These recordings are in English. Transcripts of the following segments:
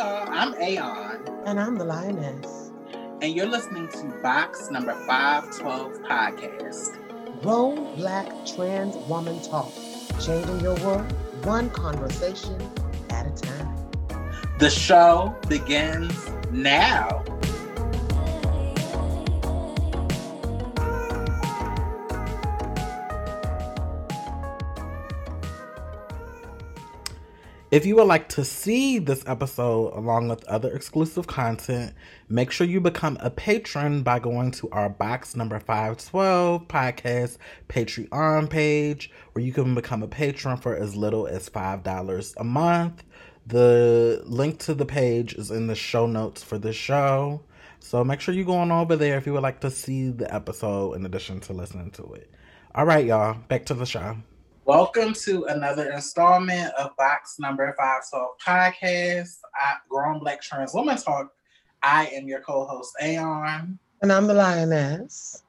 y'all. I'm Aon. And I'm the Lioness. And you're listening to Box Number 512 Podcast. Grown Black Trans Woman Talk. Changing your world one conversation at a time. The show begins now. If you would like to see this episode along with other exclusive content, make sure you become a patron by going to our box number 512 podcast Patreon page, where you can become a patron for as little as $5 a month. The link to the page is in the show notes for the show. So make sure you go on over there if you would like to see the episode in addition to listening to it. All right, y'all, back to the show. Welcome to another installment of Box Number Five 512 Podcast, I, Grown Black Trans Woman Talk. I am your co host, Aon. And I'm the Lioness.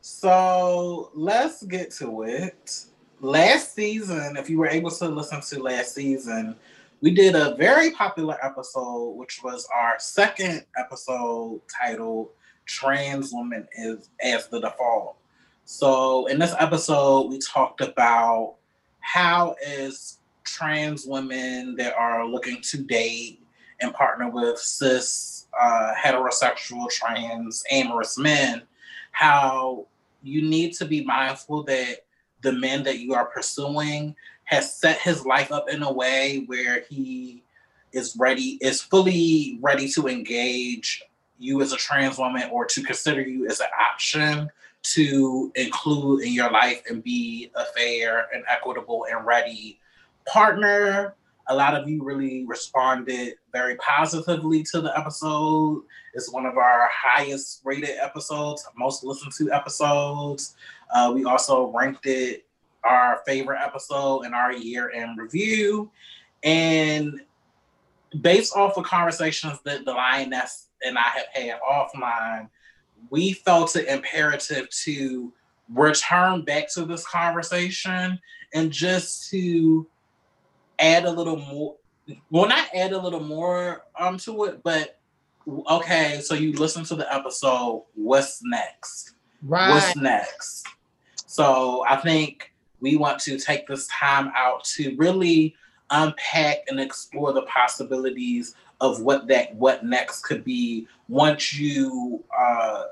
So let's get to it. Last season, if you were able to listen to last season, we did a very popular episode, which was our second episode titled Trans Woman is as the Default. So in this episode, we talked about how is trans women that are looking to date and partner with cis uh, heterosexual trans amorous men, how you need to be mindful that the men that you are pursuing has set his life up in a way where he is ready, is fully ready to engage you as a trans woman or to consider you as an option to include in your life and be a fair and equitable and ready partner. A lot of you really responded very positively to the episode. It's one of our highest rated episodes, most listened to episodes. Uh, we also ranked it our favorite episode in our year in review. And based off of conversations that the lioness and I have had offline, we felt it imperative to return back to this conversation and just to add a little more well not add a little more um to it but okay so you listen to the episode what's next? Right. what's next? So i think we want to take this time out to really unpack and explore the possibilities of what that what next could be once you uh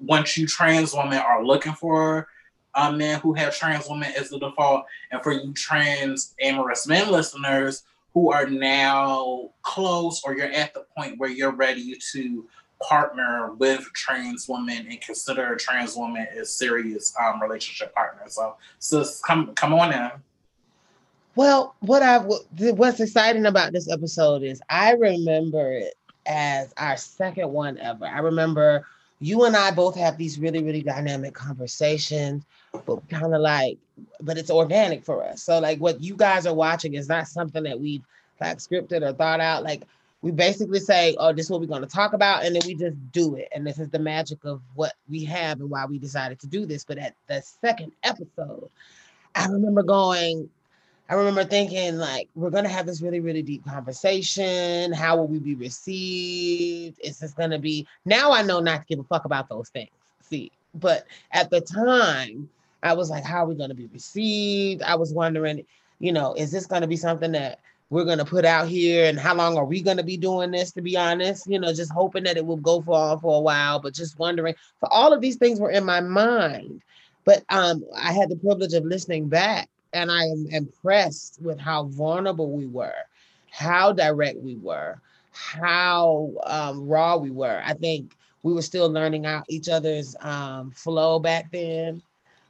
once you trans women are looking for uh, men who have trans women as the default, and for you trans amorous men listeners who are now close or you're at the point where you're ready to partner with trans women and consider a trans woman as serious um, relationship partner. So, so come come on in. Well, what I what's exciting about this episode is I remember it as our second one ever. I remember you and I both have these really, really dynamic conversations, but kind of like, but it's organic for us. So like what you guys are watching is not something that we've like scripted or thought out. Like we basically say, oh, this is what we're going to talk about, and then we just do it. And this is the magic of what we have and why we decided to do this. But at the second episode, I remember going, I remember thinking like we're gonna have this really really deep conversation. How will we be received? Is this gonna be? Now I know not to give a fuck about those things. See, but at the time I was like, how are we gonna be received? I was wondering, you know, is this gonna be something that we're gonna put out here, and how long are we gonna be doing this? To be honest, you know, just hoping that it will go for for a while, but just wondering. so all of these things were in my mind, but um, I had the privilege of listening back and I am impressed with how vulnerable we were, how direct we were, how um, raw we were. I think we were still learning out each other's um, flow back then,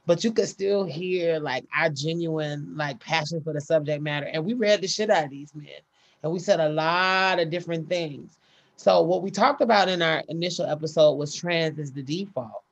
but you could still hear like our genuine like passion for the subject matter. And we read the shit out of these men, and we said a lot of different things. So what we talked about in our initial episode was trans is the default.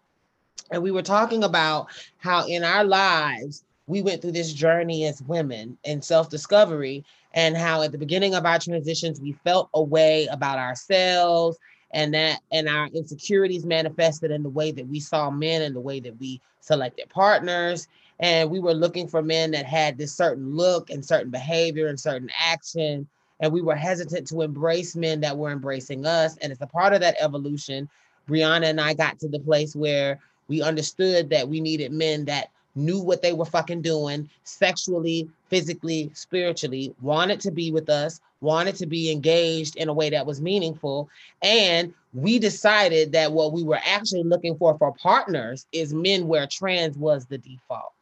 And we were talking about how in our lives, we went through this journey as women in self-discovery and how at the beginning of our transitions we felt a way about ourselves and that and our insecurities manifested in the way that we saw men and the way that we selected partners and we were looking for men that had this certain look and certain behavior and certain action and we were hesitant to embrace men that were embracing us. And as a part of that evolution, Brianna and I got to the place where we understood that we needed men that knew what they were fucking doing sexually, physically, spiritually, wanted to be with us, wanted to be engaged in a way that was meaningful. And we decided that what we were actually looking for for partners is men where trans was the default.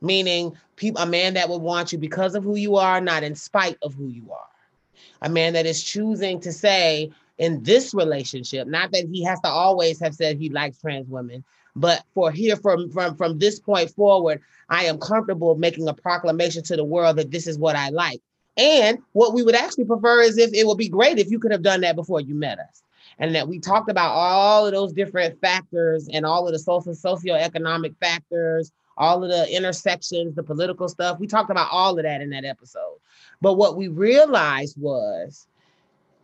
Meaning, people, a man that would want you because of who you are, not in spite of who you are. A man that is choosing to say, in this relationship, not that he has to always have said he likes trans women, but for here from from from this point forward, I am comfortable making a proclamation to the world that this is what I like. And what we would actually prefer is if it would be great if you could have done that before you met us. And that we talked about all of those different factors and all of the social socioeconomic factors, all of the intersections, the political stuff. We talked about all of that in that episode. But what we realized was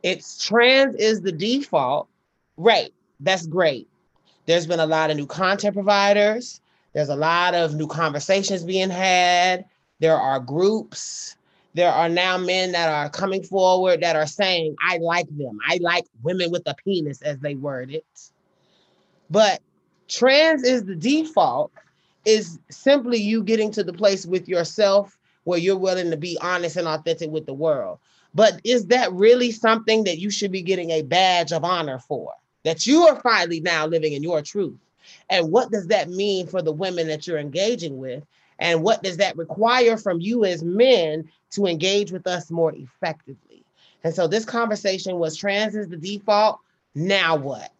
it's trans is the default. Right. That's great. There's been a lot of new content providers. There's a lot of new conversations being had. There are groups. There are now men that are coming forward that are saying, I like them. I like women with a penis, as they word it. But trans is the default, is simply you getting to the place with yourself where you're willing to be honest and authentic with the world. But is that really something that you should be getting a badge of honor for? That you are finally now living in your truth. And what does that mean for the women that you're engaging with? And what does that require from you as men to engage with us more effectively? And so this conversation was trans is the default. Now what?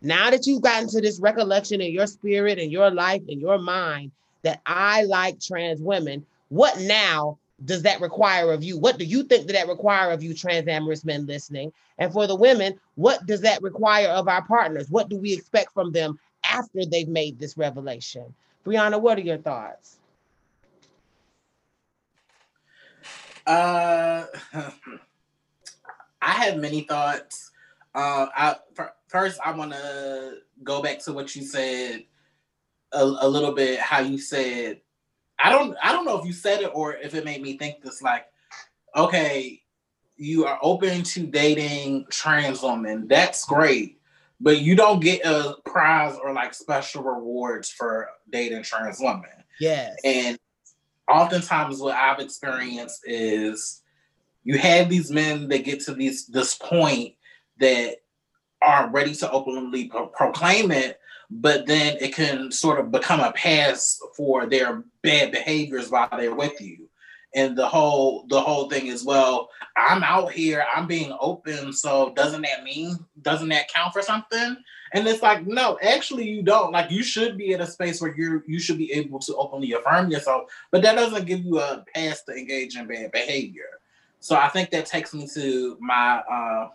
Now that you've gotten to this recollection in your spirit and your life and your mind that I like trans women, what now does that require of you? What do you think that that require of you, trans amorous men listening? And for the women, what does that require of our partners? What do we expect from them after they've made this revelation? Brianna, what are your thoughts? Uh, I have many thoughts. Uh, I first I want to go back to what you said a, a little bit. How you said I don't I don't know if you said it or if it made me think this like, okay, you are open to dating trans women. That's great. But you don't get a prize or like special rewards for dating trans women. Yes. And oftentimes what I've experienced is you have these men that get to these this point that are ready to openly pro- proclaim it, but then it can sort of become a pass for their bad behaviors while they're with you. And the whole the whole thing is well i'm out here i'm being open so doesn't that mean doesn't that count for something? And it's like no actually you don't. Like you should be in a space where you're you should be able to openly affirm yourself but that doesn't give you a pass to engage in bad behavior. So i think that takes me to my uh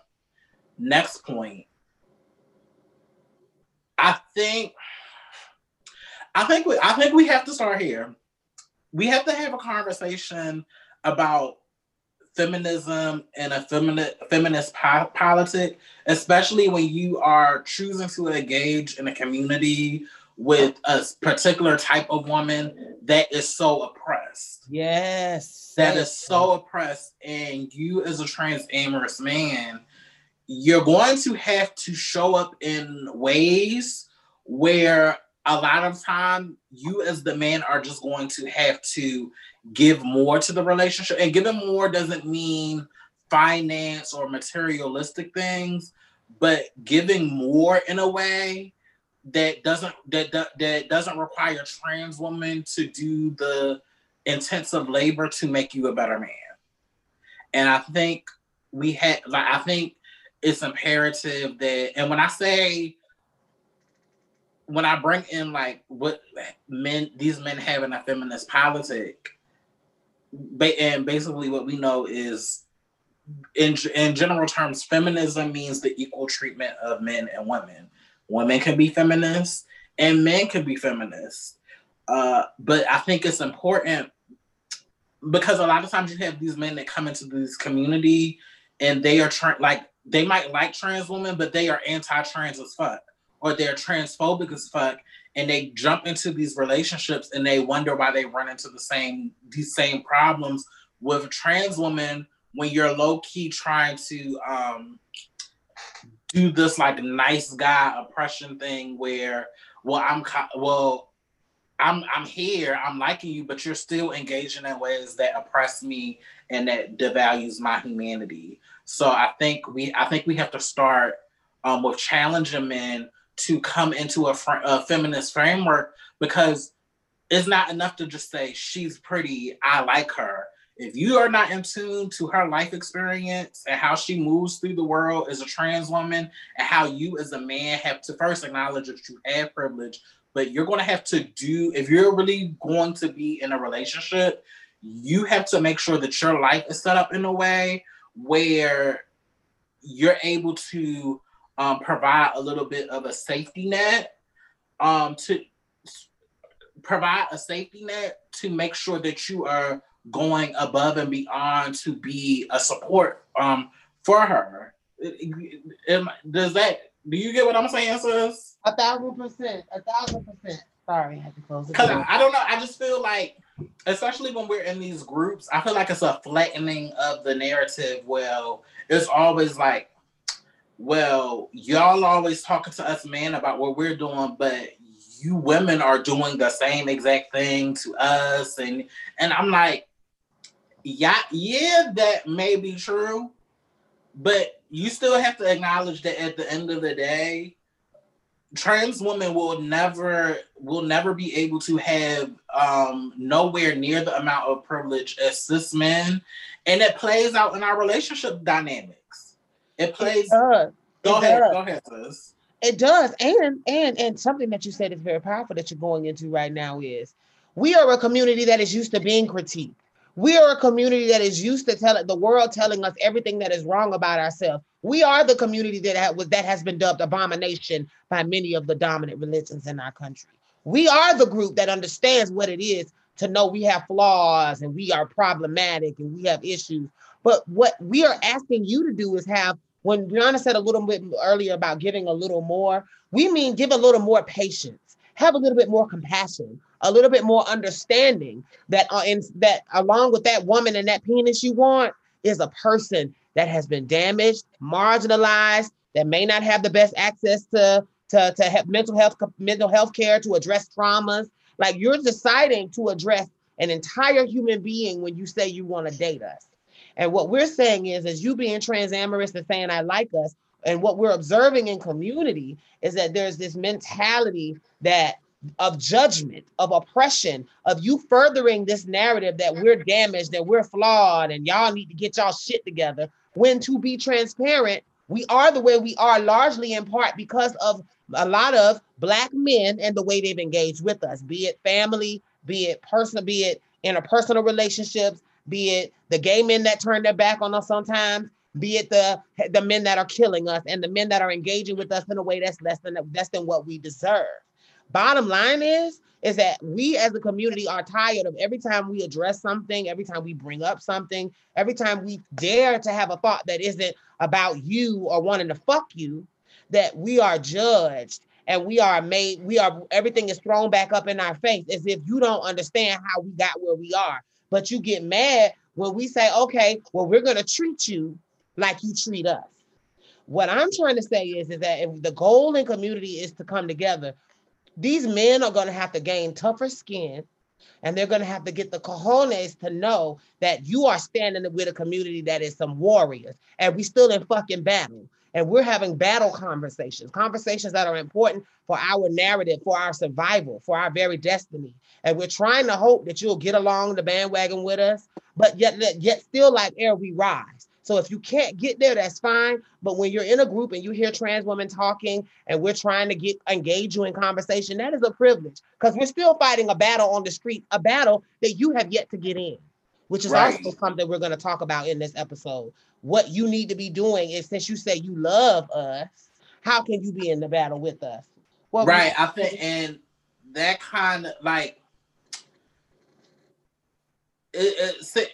next point I think I think we I think we have to start here. We have to have a conversation about feminism and a feminist feminist po- politic, especially when you are choosing to engage in a community with a particular type of woman that is so oppressed. Yes. That is so oppressed. And you as a trans amorous man you're going to have to show up in ways where a lot of time you as the man are just going to have to give more to the relationship. And giving more doesn't mean finance or materialistic things but giving more in a way that doesn't that, that, that doesn't require trans women to do the intensive labor to make you a better man. And i think we had like i think it's imperative that, and when I say, when I bring in like what men, these men have in a feminist politic, and basically what we know is, in in general terms, feminism means the equal treatment of men and women. Women can be feminists, and men can be feminists. Uh, but I think it's important because a lot of times you have these men that come into this community and they are trying like they might like trans women, but they are anti-trans as fuck, or they're transphobic as fuck, and they jump into these relationships and they wonder why they run into the same these same problems with trans women when you're low key trying to um, do this like nice guy oppression thing where well I'm well I'm I'm here I'm liking you but you're still engaging in ways that oppress me and that devalues my humanity. So I think we I think we have to start um, with challenging men to come into a, fr- a feminist framework because it's not enough to just say she's pretty, I like her. If you are not in tune to her life experience and how she moves through the world as a trans woman, and how you as a man have to first acknowledge that you have privilege, but you're going to have to do, if you're really going to be in a relationship, you have to make sure that your life is set up in a way where you're able to um, provide a little bit of a safety net um, to provide a safety net to make sure that you are going above and beyond to be a support um, for her. Does that? Do you get what I'm saying, sis? A thousand percent. A thousand percent. Sorry, I had to close it. Because I, I don't know. I just feel like, especially when we're in these groups, I feel like it's a flattening of the narrative. Well, it's always like well, y'all always talking to us men about what we're doing, but you women are doing the same exact thing to us. And and I'm like, yeah, yeah, that may be true, but you still have to acknowledge that at the end of the day, trans women will never will never be able to have um nowhere near the amount of privilege as cis men and it plays out in our relationship dynamics it plays. It does. Go it ahead. Does. Go ahead, sis. It does, and and and something that you said is very powerful that you're going into right now is we are a community that is used to being critiqued. We are a community that is used to telling the world telling us everything that is wrong about ourselves. We are the community that was that has been dubbed abomination by many of the dominant religions in our country. We are the group that understands what it is to know we have flaws and we are problematic and we have issues. But what we are asking you to do is have when Brianna said a little bit earlier about giving a little more, we mean give a little more patience, have a little bit more compassion, a little bit more understanding that uh, in, that along with that woman and that penis you want is a person that has been damaged, marginalized, that may not have the best access to to, to have mental health mental health care to address traumas. Like you're deciding to address an entire human being when you say you want to date us. And what we're saying is, as you being transamorous and saying I like us, and what we're observing in community is that there's this mentality that of judgment, of oppression, of you furthering this narrative that we're damaged, that we're flawed, and y'all need to get y'all shit together. When to be transparent, we are the way we are largely in part because of a lot of black men and the way they've engaged with us, be it family, be it personal, be it interpersonal relationships, be it the gay men that turn their back on us sometimes, be it the the men that are killing us and the men that are engaging with us in a way that's less than less than what we deserve. Bottom line is is that we as a community are tired of every time we address something, every time we bring up something, every time we dare to have a thought that isn't about you or wanting to fuck you, that we are judged and we are made, we are everything is thrown back up in our face as if you don't understand how we got where we are. But you get mad when we say, okay, well, we're going to treat you like you treat us. What I'm trying to say is, is that if the goal in community is to come together, these men are going to have to gain tougher skin and they're going to have to get the cojones to know that you are standing with a community that is some warriors and we still in fucking battle and we're having battle conversations, conversations that are important for our narrative, for our survival, for our very destiny. And we're trying to hope that you'll get along the bandwagon with us, but yet, yet still like air we rise. So if you can't get there, that's fine. But when you're in a group and you hear trans women talking and we're trying to get engage you in conversation, that is a privilege because we're still fighting a battle on the street, a battle that you have yet to get in, which is right. also something we're going to talk about in this episode what you need to be doing is since you say you love us, how can you be in the battle with us? Well, right. I think, and that kind of like, it, it,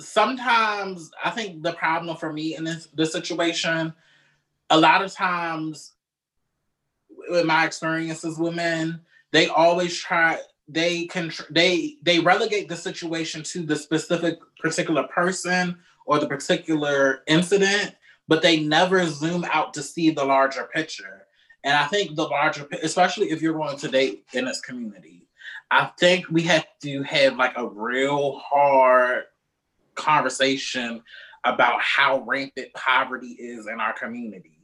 sometimes I think the problem for me in this, this situation, a lot of times, with my experiences with men, they always try they can they they relegate the situation to the specific particular person or the particular incident, but they never zoom out to see the larger picture. And I think the larger, especially if you're going to date in this community, I think we have to have like a real hard conversation about how rampant poverty is in our community.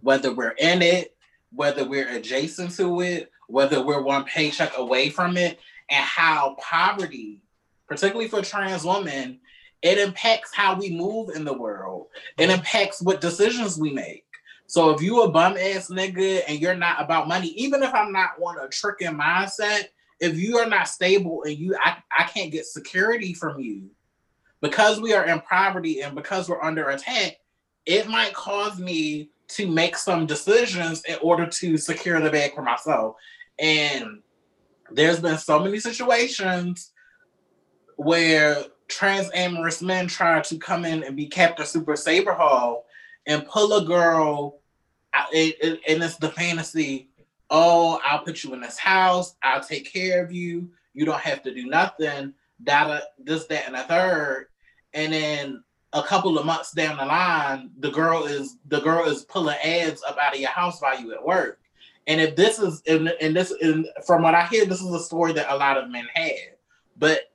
Whether we're in it, whether we're adjacent to it, whether we're one paycheck away from it, and how poverty, particularly for trans women, it impacts how we move in the world. It impacts what decisions we make. So if you a bum ass nigga and you're not about money, even if I'm not on a tricking mindset, if you are not stable and you I, I can't get security from you because we are in poverty and because we're under attack, it might cause me to make some decisions in order to secure the bag for myself. And there's been so many situations where trans amorous men try to come in and be Captain Super Saber Hall and pull a girl, and it's the fantasy. Oh, I'll put you in this house. I'll take care of you. You don't have to do nothing. That, uh, this, that, and a third. And then a couple of months down the line, the girl is the girl is pulling ads up out of your house while you at work. And if this is and, and this and from what I hear, this is a story that a lot of men have. But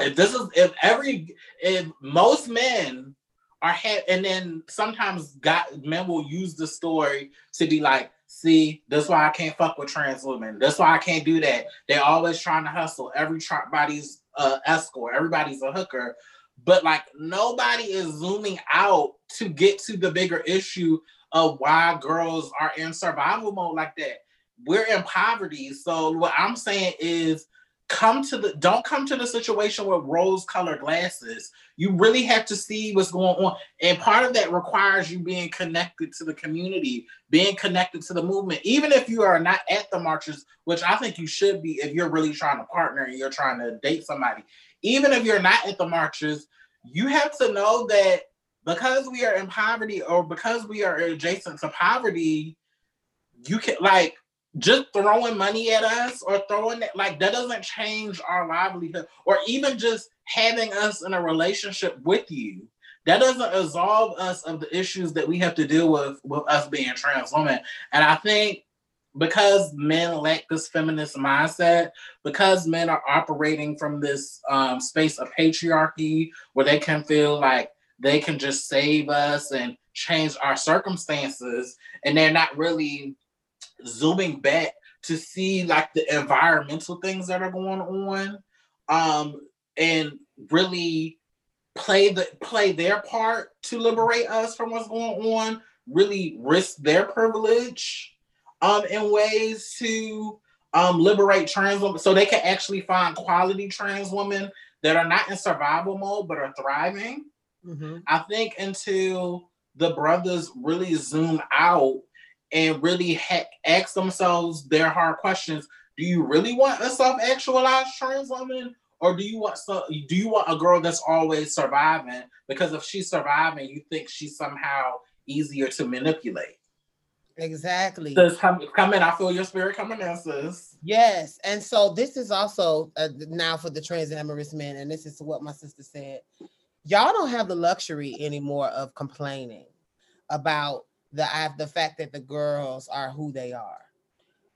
if this is if every if most men are had and then sometimes got men will use the story to be like, see, that's why I can't fuck with trans women. That's why I can't do that. They're always trying to hustle. Every truck body's uh escort, everybody's a hooker but like nobody is zooming out to get to the bigger issue of why girls are in survival mode like that. We're in poverty. So what I'm saying is come to the don't come to the situation with rose colored glasses. You really have to see what's going on. And part of that requires you being connected to the community, being connected to the movement. Even if you are not at the marches, which I think you should be if you're really trying to partner and you're trying to date somebody even if you're not at the marches, you have to know that because we are in poverty or because we are adjacent to poverty, you can like just throwing money at us or throwing it like that doesn't change our livelihood or even just having us in a relationship with you. That doesn't absolve us of the issues that we have to deal with with us being trans women. And i think because men lack this feminist mindset, because men are operating from this um, space of patriarchy where they can feel like they can just save us and change our circumstances, and they're not really zooming back to see like the environmental things that are going on, um, and really play the play their part to liberate us from what's going on. Really risk their privilege um, in ways to um, liberate trans women so they can actually find quality trans women that are not in survival mode but are thriving. Mm-hmm. I think until the brothers really zoom out and really ha- ask themselves their hard questions do you really want a self-actualized trans woman or do you want some do you want a girl that's always surviving because if she's surviving you think she's somehow easier to manipulate Exactly. Says, come, come in. I feel your spirit coming in, sis. Yes. And so this is also uh, now for the trans amorous men. And this is what my sister said. Y'all don't have the luxury anymore of complaining about the, the fact that the girls are who they are,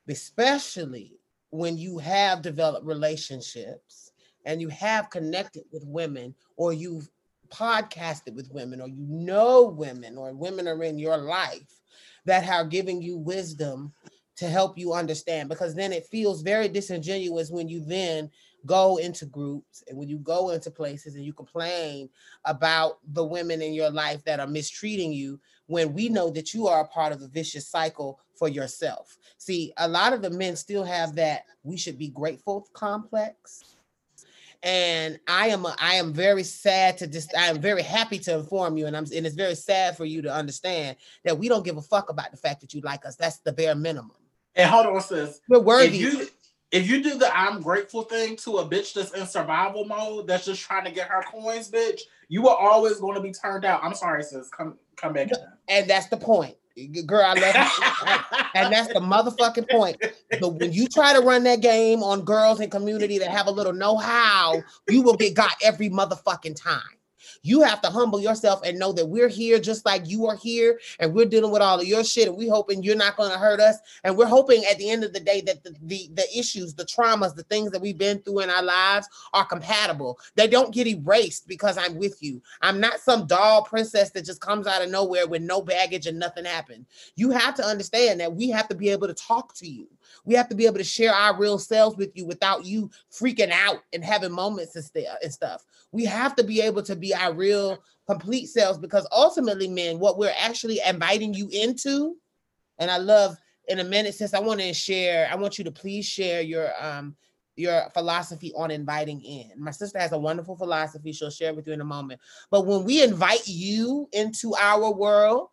especially when you have developed relationships and you have connected with women or you've podcasted with women or you know women or women are in your life that are giving you wisdom to help you understand because then it feels very disingenuous when you then go into groups and when you go into places and you complain about the women in your life that are mistreating you when we know that you are a part of a vicious cycle for yourself. See, a lot of the men still have that we should be grateful complex and I am a, I am very sad to just I am very happy to inform you, and I'm and it's very sad for you to understand that we don't give a fuck about the fact that you like us. That's the bare minimum. And hold on, sis. We're worthy. If you, if you do the I'm grateful thing to a bitch that's in survival mode, that's just trying to get her coins, bitch, you are always going to be turned out. I'm sorry, sis. Come come back. And that's the point. Girl, I love you. and that's the motherfucking point. But when you try to run that game on girls in community that have a little know-how, you will get got every motherfucking time. You have to humble yourself and know that we're here just like you are here, and we're dealing with all of your shit, and we hoping you're not going to hurt us. And we're hoping at the end of the day that the, the the issues, the traumas, the things that we've been through in our lives are compatible. They don't get erased because I'm with you. I'm not some doll princess that just comes out of nowhere with no baggage and nothing happened. You have to understand that we have to be able to talk to you. We have to be able to share our real selves with you without you freaking out and having moments and, st- and stuff. We have to be able to be our real complete selves because ultimately, men, what we're actually inviting you into, and I love in a minute, since I want to share, I want you to please share your um your philosophy on inviting in. My sister has a wonderful philosophy she'll share with you in a moment. But when we invite you into our world,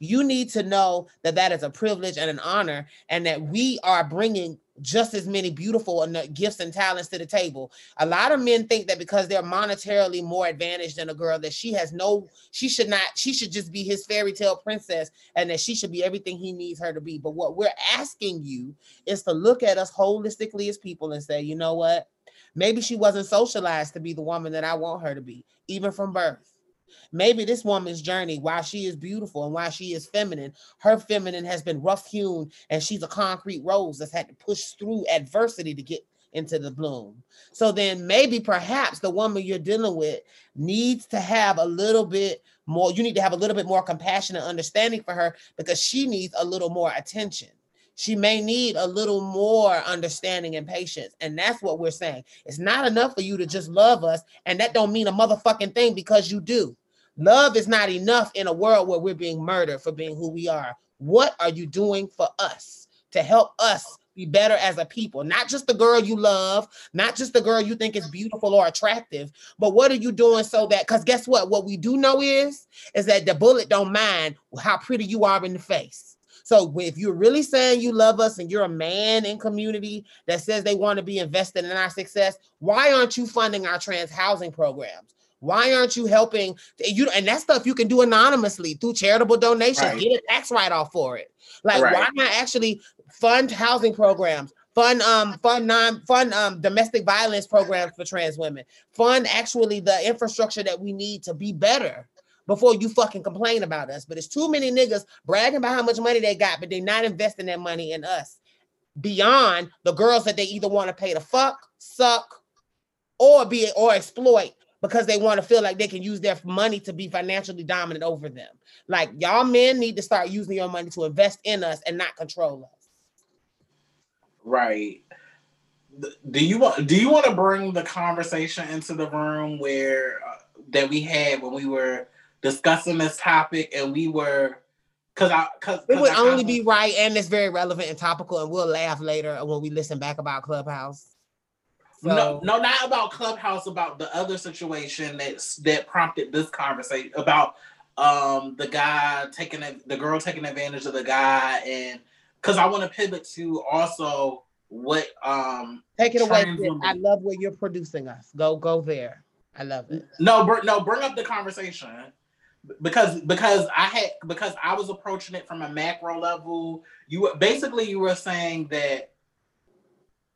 you need to know that that is a privilege and an honor, and that we are bringing just as many beautiful uh, gifts and talents to the table. A lot of men think that because they're monetarily more advantaged than a girl, that she has no, she should not, she should just be his fairy tale princess and that she should be everything he needs her to be. But what we're asking you is to look at us holistically as people and say, you know what? Maybe she wasn't socialized to be the woman that I want her to be, even from birth. Maybe this woman's journey, while she is beautiful and while she is feminine, her feminine has been rough hewn and she's a concrete rose that's had to push through adversity to get into the bloom. So then maybe perhaps the woman you're dealing with needs to have a little bit more, you need to have a little bit more compassion and understanding for her because she needs a little more attention. She may need a little more understanding and patience. And that's what we're saying. It's not enough for you to just love us. And that don't mean a motherfucking thing because you do. Love is not enough in a world where we're being murdered for being who we are. What are you doing for us to help us be better as a people? Not just the girl you love, not just the girl you think is beautiful or attractive, but what are you doing so that because guess what? What we do know is is that the bullet don't mind how pretty you are in the face. So if you're really saying you love us and you're a man in community that says they want to be invested in our success, why aren't you funding our trans housing programs? Why aren't you helping you? And that stuff you can do anonymously through charitable donations. Right. Get a tax write off for it. Like right. why not actually fund housing programs? Fund um fund non fund um domestic violence programs for trans women. Fund actually the infrastructure that we need to be better before you fucking complain about us. But it's too many niggas bragging about how much money they got, but they're not investing that money in us beyond the girls that they either want to pay to fuck, suck, or be or exploit because they want to feel like they can use their money to be financially dominant over them. Like y'all men need to start using your money to invest in us and not control us. Right. Do you want do you want to bring the conversation into the room where uh, that we had when we were discussing this topic and we were because I because it would only be right and it's very relevant and topical and we'll laugh later when we listen back about Clubhouse. So, no, no, not about Clubhouse. About the other situation that that prompted this conversation about um the guy taking the girl taking advantage of the guy, and because I want to pivot to also what um take it away. I love where you're producing us. Go go there. I love it. No, br- no, bring up the conversation because because I had because I was approaching it from a macro level. You basically you were saying that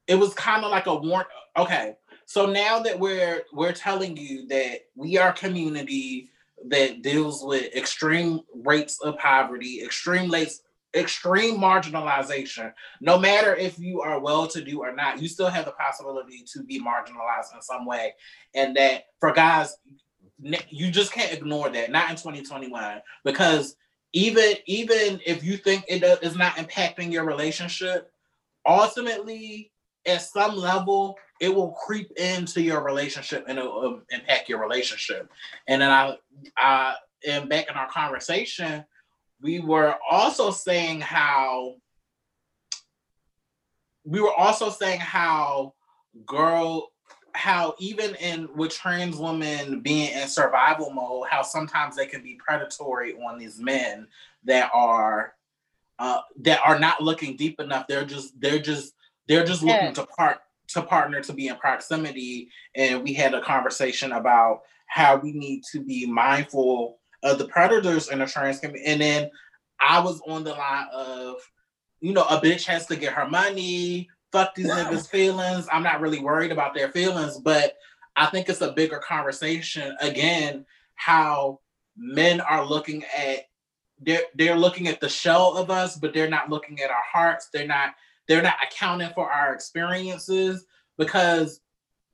it was kind of like a warrant. Okay, so now that we're we're telling you that we are community that deals with extreme rates of poverty, extreme rates, extreme marginalization. No matter if you are well-to-do or not, you still have the possibility to be marginalized in some way, and that for guys, you just can't ignore that. Not in 2021, because even even if you think it is not impacting your relationship, ultimately at some level, it will creep into your relationship and it will impact your relationship. And then I, I, and back in our conversation, we were also saying how, we were also saying how girl, how even in with trans women being in survival mode, how sometimes they can be predatory on these men that are uh, that are not looking deep enough. They're just they're just they're just looking to part to partner to be in proximity. And we had a conversation about how we need to be mindful of the predators in the trans community. And then I was on the line of, you know, a bitch has to get her money. Fuck these niggas' feelings. I'm not really worried about their feelings, but I think it's a bigger conversation again how men are looking at they're they're looking at the shell of us, but they're not looking at our hearts. They're not they're not accounting for our experiences because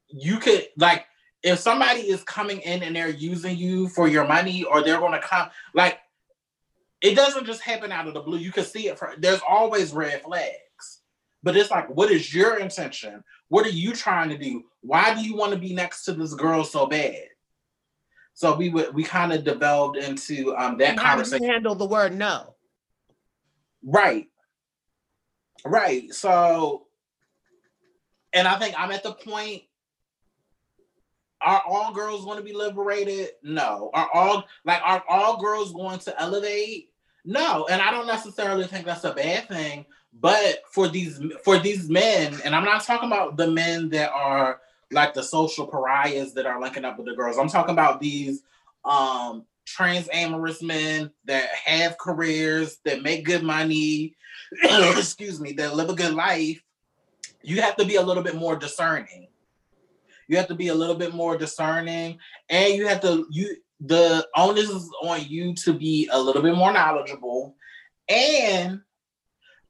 you could like if somebody is coming in and they're using you for your money or they're going to come like it doesn't just happen out of the blue. You can see it for there's always red flags. But it's like what is your intention? What are you trying to do? Why do you want to be next to this girl so bad? So we would we kind of developed into um that How conversation. handle the word no? Right right so and i think i'm at the point are all girls going to be liberated? No. Are all like are all girls going to elevate? No. And I don't necessarily think that's a bad thing. But for these for these men, and I'm not talking about the men that are like the social pariahs that are linking up with the girls. I'm talking about these um trans amorous men that have careers, that make good money, excuse me, that live a good life. You have to be a little bit more discerning you have to be a little bit more discerning, and you have to you the onus is on you to be a little bit more knowledgeable, and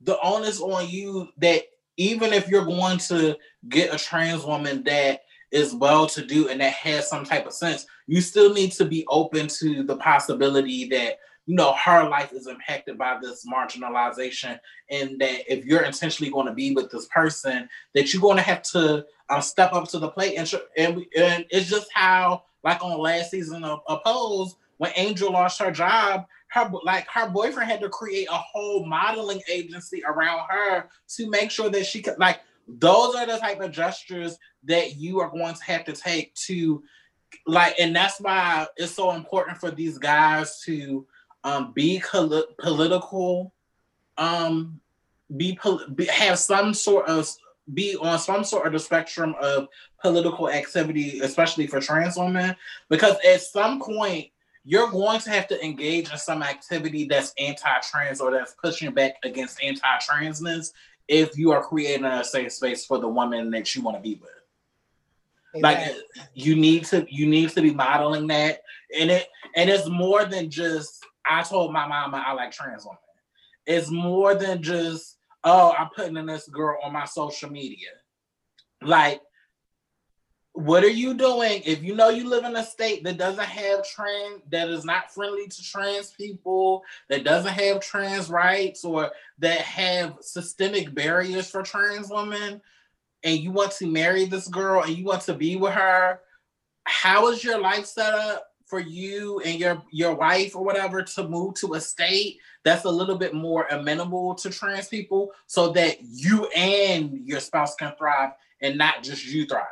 the onus on you that even if you're going to get a trans woman that is well to do and that has some type of sense, you still need to be open to the possibility that you know her life is impacted by this marginalization and that if you're intentionally going to be with this person that you're going to have to um, step up to the plate and, and, and it's just how like on last season of, Pose when Angel lost her job her like her boyfriend had to create a whole modeling agency around her to make sure that she could like those are the type of gestures that you are going to have to take to like and that's why it's so important for these guys to um, be col- political, um, be, pol- be have some sort of be on some sort of the spectrum of political activity, especially for trans women, because at some point you're going to have to engage in some activity that's anti-trans or that's pushing back against anti-transness if you are creating a safe space for the woman that you want to be with. Exactly. Like you need to you need to be modeling that, and it and it's more than just I told my mama I like trans women. It's more than just, oh, I'm putting in this girl on my social media. Like, what are you doing if you know you live in a state that doesn't have trans that is not friendly to trans people that doesn't have trans rights or that have systemic barriers for trans women and you want to marry this girl and you want to be with her how is your life set up for you and your your wife or whatever to move to a state that's a little bit more amenable to trans people so that you and your spouse can thrive and not just you thriving.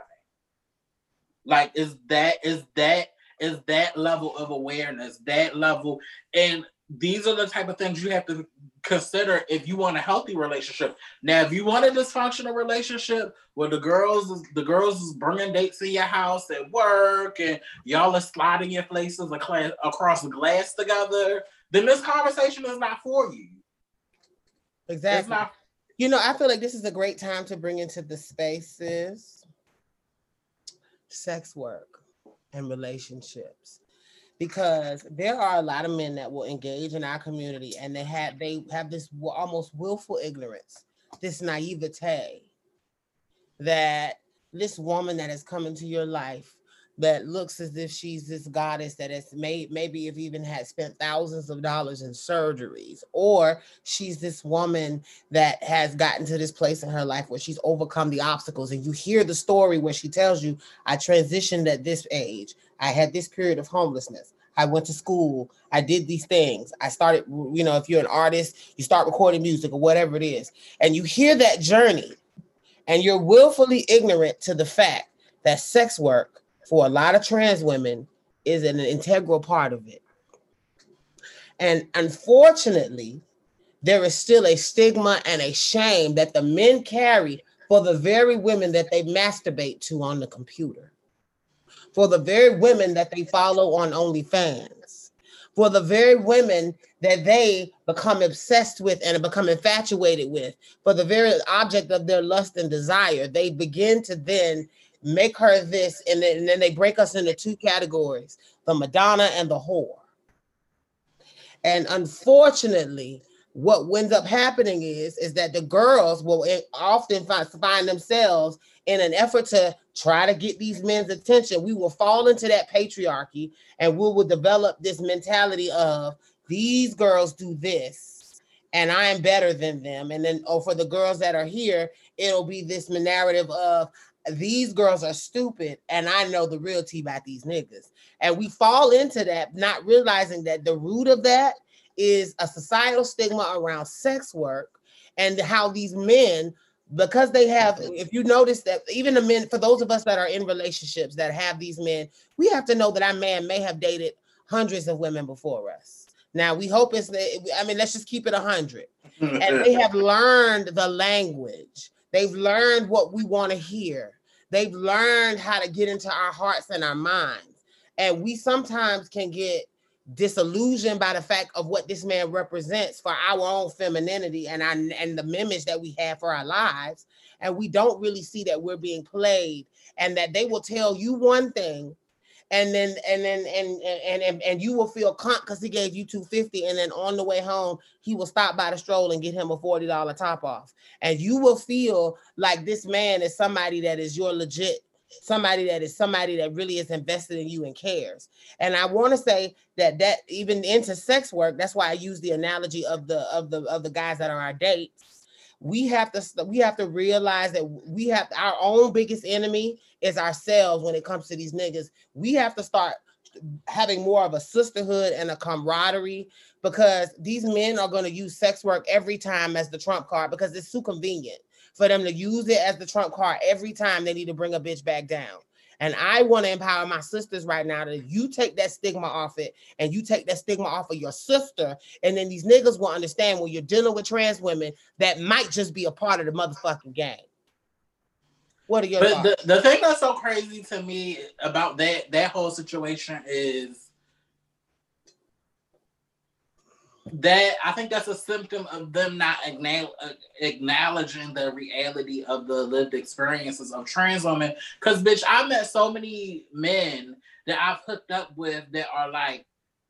Like is that is that is that level of awareness that level and these are the type of things you have to consider if you want a healthy relationship. Now, if you want a dysfunctional relationship where the girls the girls is bringing dates to your house at work and y'all are sliding your faces across the glass together, then this conversation is not for you. Exactly. Not- you know, I feel like this is a great time to bring into the spaces sex work and relationships because there are a lot of men that will engage in our community and they have they have this almost willful ignorance this naivete that this woman that has come into your life that looks as if she's this goddess that has made maybe if even had spent thousands of dollars in surgeries or she's this woman that has gotten to this place in her life where she's overcome the obstacles. And you hear the story where she tells you i transitioned at this age i had this period of homelessness I went to school. I did these things. I started, you know, if you're an artist, you start recording music or whatever it is. And you hear that journey and you're willfully ignorant to the fact that sex work for a lot of trans women is an integral part of it. And unfortunately, there is still a stigma and a shame that the men carry for the very women that they masturbate to on the computer, for the very women that they follow on OnlyFans, for the very women that they become obsessed with and become infatuated with, for the very object of their lust and desire. They begin to then make her this, and then, and then they break us into two categories: the Madonna and the whore. And unfortunately, what ends up happening is is that the girls will often find, find themselves in an effort to try to get these men's attention we will fall into that patriarchy and we will develop this mentality of these girls do this and i am better than them and then oh for the girls that are here it'll be this narrative of these girls are stupid and I know the real tea about these niggas. And we fall into that, not realizing that the root of that is a societal stigma around sex work and how these men because they have if you notice that even the men for those of us that are in relationships that have these men we have to know that our man may have dated hundreds of women before us. Now we hope it's i mean let's just keep it a hundred. And they have learned the language. They've learned what we want to hear. They've learned how to get into our hearts and our minds. And we sometimes can get disillusioned by the fact of what this man represents for our own femininity and our and the image that we have for our lives. And we don't really see that we're being played and that they will tell you one thing and then and then and and and, and you will feel con because he gave you 250 and then on the way home he will stop by the stroll and get him a $40 top off. And you will feel like this man is somebody that is your legit somebody that is somebody that really is invested in you and cares. And I want to say that that even into sex work, that's why I use the analogy of the of the of the guys that are our dates. We have to we have to realize that we have our own biggest enemy is ourselves when it comes to these niggas. We have to start having more of a sisterhood and a camaraderie because these men are going to use sex work every time as the trump card because it's too convenient for them to use it as the trump card every time they need to bring a bitch back down. And I want to empower my sisters right now that you take that stigma off it and you take that stigma off of your sister. And then these niggas will understand when you're dealing with trans women that might just be a part of the motherfucking game. What are your but the, the thing that's so crazy to me about that that whole situation is that I think that's a symptom of them not acknowledging the reality of the lived experiences of trans women. Because, bitch, I met so many men that I've hooked up with that are like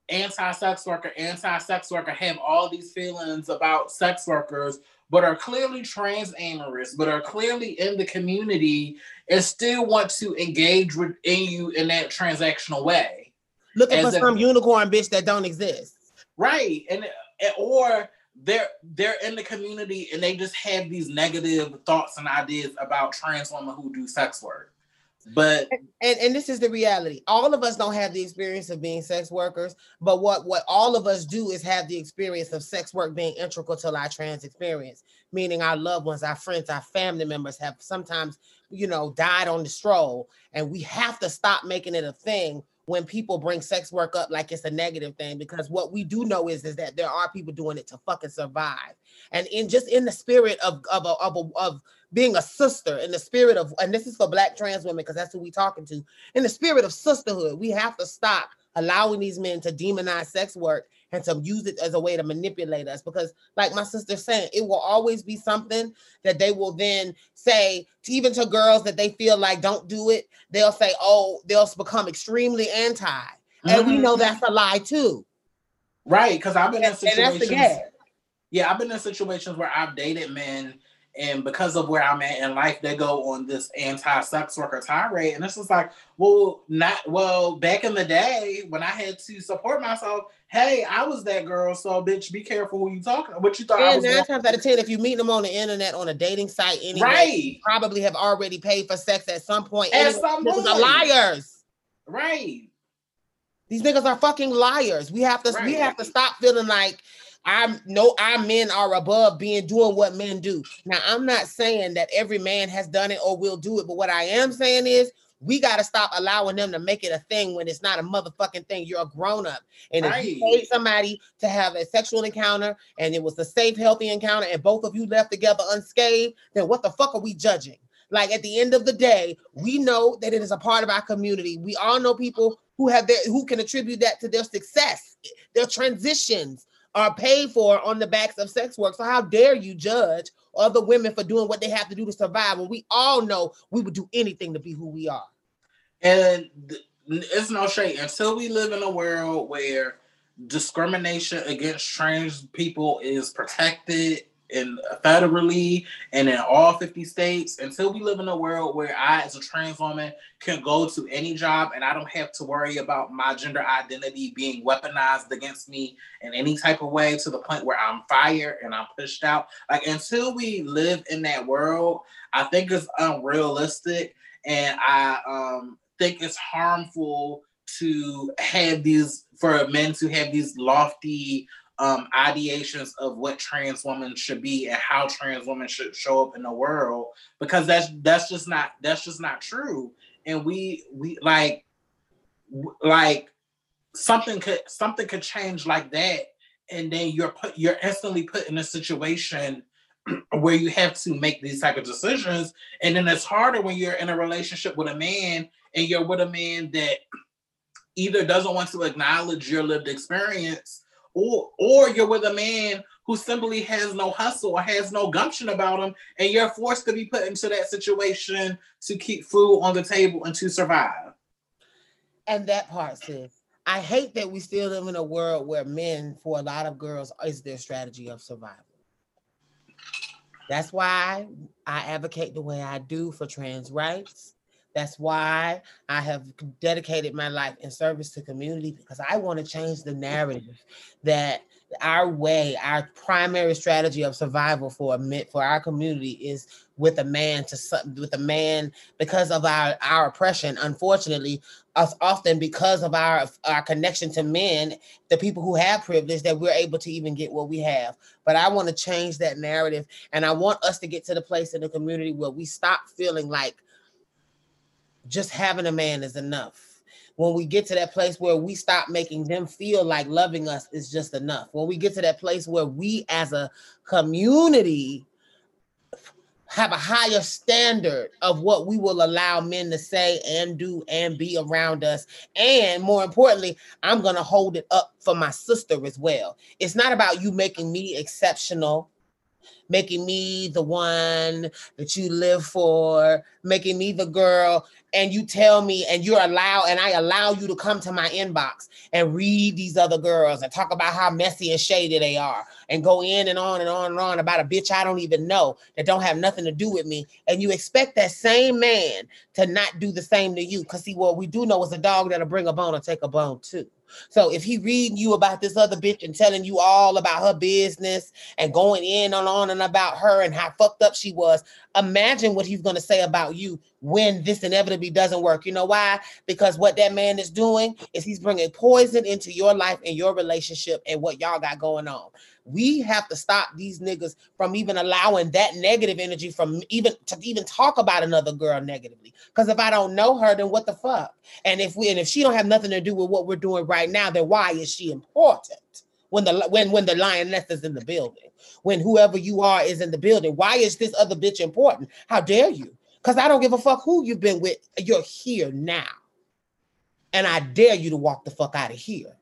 anti-sex worker, anti-sex worker, have all these feelings about sex workers, but are clearly trans amorous, but are clearly in the community and still want to engage with in you in that transactional way. Looking As for some unicorn bitch that don't exist. Right. And eh, or they're they're in the community and they just have these negative thoughts and ideas about trans women who do sex work. But and, and this is the reality. All of us don't have the experience of being sex workers, but what what all of us do is have the experience of sex work being integral to our trans experience, meaning our loved ones, our friends, our family members have sometimes, you know, died on the stroll, and we have to stop making it a thing when people bring sex work up like it's a negative thing because what we do know is is that there are people doing it to fucking survive. And in just in the spirit of of a, of, a, of being a sister in the spirit of and this is for black trans women because that's who we talking to in the spirit of sisterhood we have to stop allowing these men to demonize sex work and to use it as a way to manipulate us because like my sister saying it will always be something that they will then say to, even to girls that they feel like don't do it they'll say oh they'll become extremely anti mm-hmm. and we know mm-hmm. that's a lie too right because i've been in situations yeah i've been in situations where i've dated men and because of where I'm at in life, they go on this anti-sex worker tirade. And it's just like, well, not well, back in the day when I had to support myself, hey, I was that girl. So bitch, be careful who you talking. What you thought and nine times out of ten, if you meet them on the internet on a dating site anyway, right. probably have already paid for sex at some point. At anyway. some point. are liars. Right. These niggas are fucking liars. We have to right. we have to stop feeling like I know our men are above being doing what men do. Now, I'm not saying that every man has done it or will do it, but what I am saying is we got to stop allowing them to make it a thing when it's not a motherfucking thing. You're a grown up. And right. if you paid somebody to have a sexual encounter and it was a safe, healthy encounter and both of you left together unscathed, then what the fuck are we judging? Like at the end of the day, we know that it is a part of our community. We all know people who have their who can attribute that to their success, their transitions, are paid for on the backs of sex work. So how dare you judge other women for doing what they have to do to survive And we all know we would do anything to be who we are. And it's no shade until we live in a world where discrimination against trans people is protected in federally and in all 50 states until we live in a world where I, as a trans woman, can go to any job and I don't have to worry about my gender identity being weaponized against me in any type of way to the point where I'm fired and I'm pushed out. Like until we live in that world, I think it's unrealistic and I um, think it's harmful to have these for men to have these lofty um, ideations of what trans women should be and how trans women should show up in the world because that's that's just not that's just not true. And we we like like something could something could change like that. And then you're put you're instantly put in a situation where you have to make these type of decisions. And then it's harder when you're in a relationship with a man and you're with a man that either doesn't want to acknowledge your lived experience or or you're with a man who simply has no hustle or has no gumption about him, and you're forced to be put into that situation to keep food on the table and to survive. And that part, sis. I hate that we still live in a world where men, for a lot of girls, is their strategy of survival. That's why I advocate the way I do for trans rights. That's why I have dedicated my life in service to community because I want to change the narrative that our way, our primary strategy of survival for a for our community is with a man to with a man because of our our oppression. Unfortunately, us often because of our our connection to men, the people who have privilege, that we're able to even get what we have. But I want to change that narrative, and I want us to get to the place in the community where we stop feeling like just having a man is enough. When we get to that place where we stop making them feel like loving us is just enough. When we get to that place where we as a community have a higher standard of what we will allow men to say and do and be around us. And more importantly, I'm going to hold it up for my sister as well. It's not about you making me exceptional making me the one that you live for, making me the girl and you tell me and you're allowed and I allow you to come to my inbox and read these other girls and talk about how messy and shady they are and go in and on and on and on about a bitch I don't even know that don't have nothing to do with me and you expect that same man to not do the same to you cuz see what we do know is a dog that'll bring a bone or take a bone too. So if he reading you about this other bitch and telling you all about her business and going in and on and about her and how fucked up she was, imagine what he's to say about you when this inevitably doesn't work. You know why? Because what that man is doing is he's bringing poison into your life and your relationship and what y'all got going on. We have to stop these niggas from even allowing that negative energy from even to even talk about another girl negatively. Because if I don't know her, then what the fuck? And if we and if she don't have nothing to do with what we're doing right now, then why is she important? When the when when the lioness is in the building, when whoever you are is in the building, why is this other bitch important? How dare you? Because I don't give a fuck who you've been with. You're here now. And I dare you to walk the fuck out of here.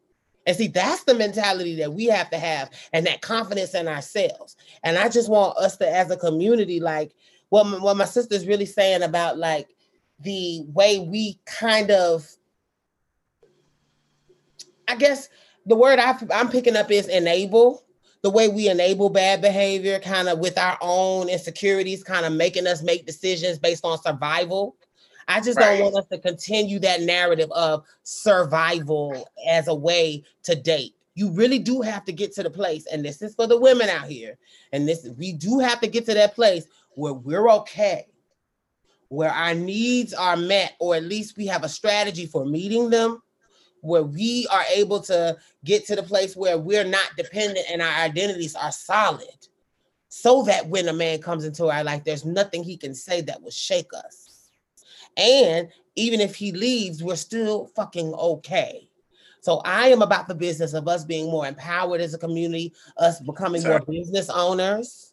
And see, that's the mentality that we have to have and that confidence in ourselves. And I just want us to, as a community, like what my, what my sister's really saying about like the way we kind of, I guess the word i I'm picking up is enable. The way we enable bad behavior, kind of with our own insecurities, kind of making us make decisions based on survival I just right. don't want us to continue that narrative of survival as a way to date. You really do have to get to the place, and this is for the women out here. And this we do have to get to that place where we're okay, where our needs are met, or at least we have a strategy for meeting them, where we are able to get to the place where we're not dependent and our identities are solid. So that when a man comes into our life, there's nothing he can say that will shake us and even if he leaves, we're still fucking okay. So I am about the business of us being more empowered as a community, us becoming more business owners,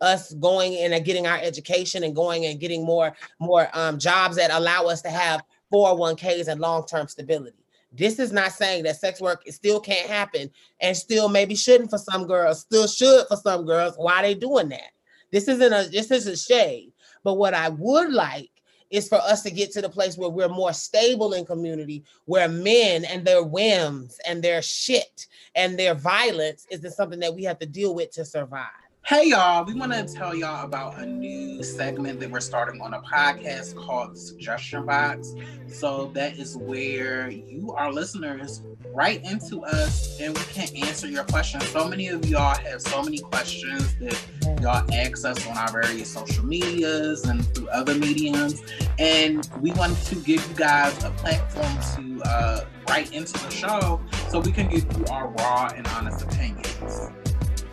us going in and getting our education and going and getting more more um, jobs that allow us to have 401ks and long-term stability. This is not saying that sex work still can't happen and still maybe shouldn't for some girls, still should for some girls. Why are they doing that? This isn't a this is a shade. But what I would like is for us to get to the place where we're more stable in community, where men and their whims and their shit and their violence isn't something that we have to deal with to survive. Hey y'all, we want to tell y'all about a new segment that we're starting on a podcast called the Suggestion Box. So that is where you, our listeners, write into us and we can answer your questions. So many of y'all have so many questions that y'all ask us on our various social medias and through other mediums. And we want to give you guys a platform to uh, write into the show so we can give you our raw and honest opinions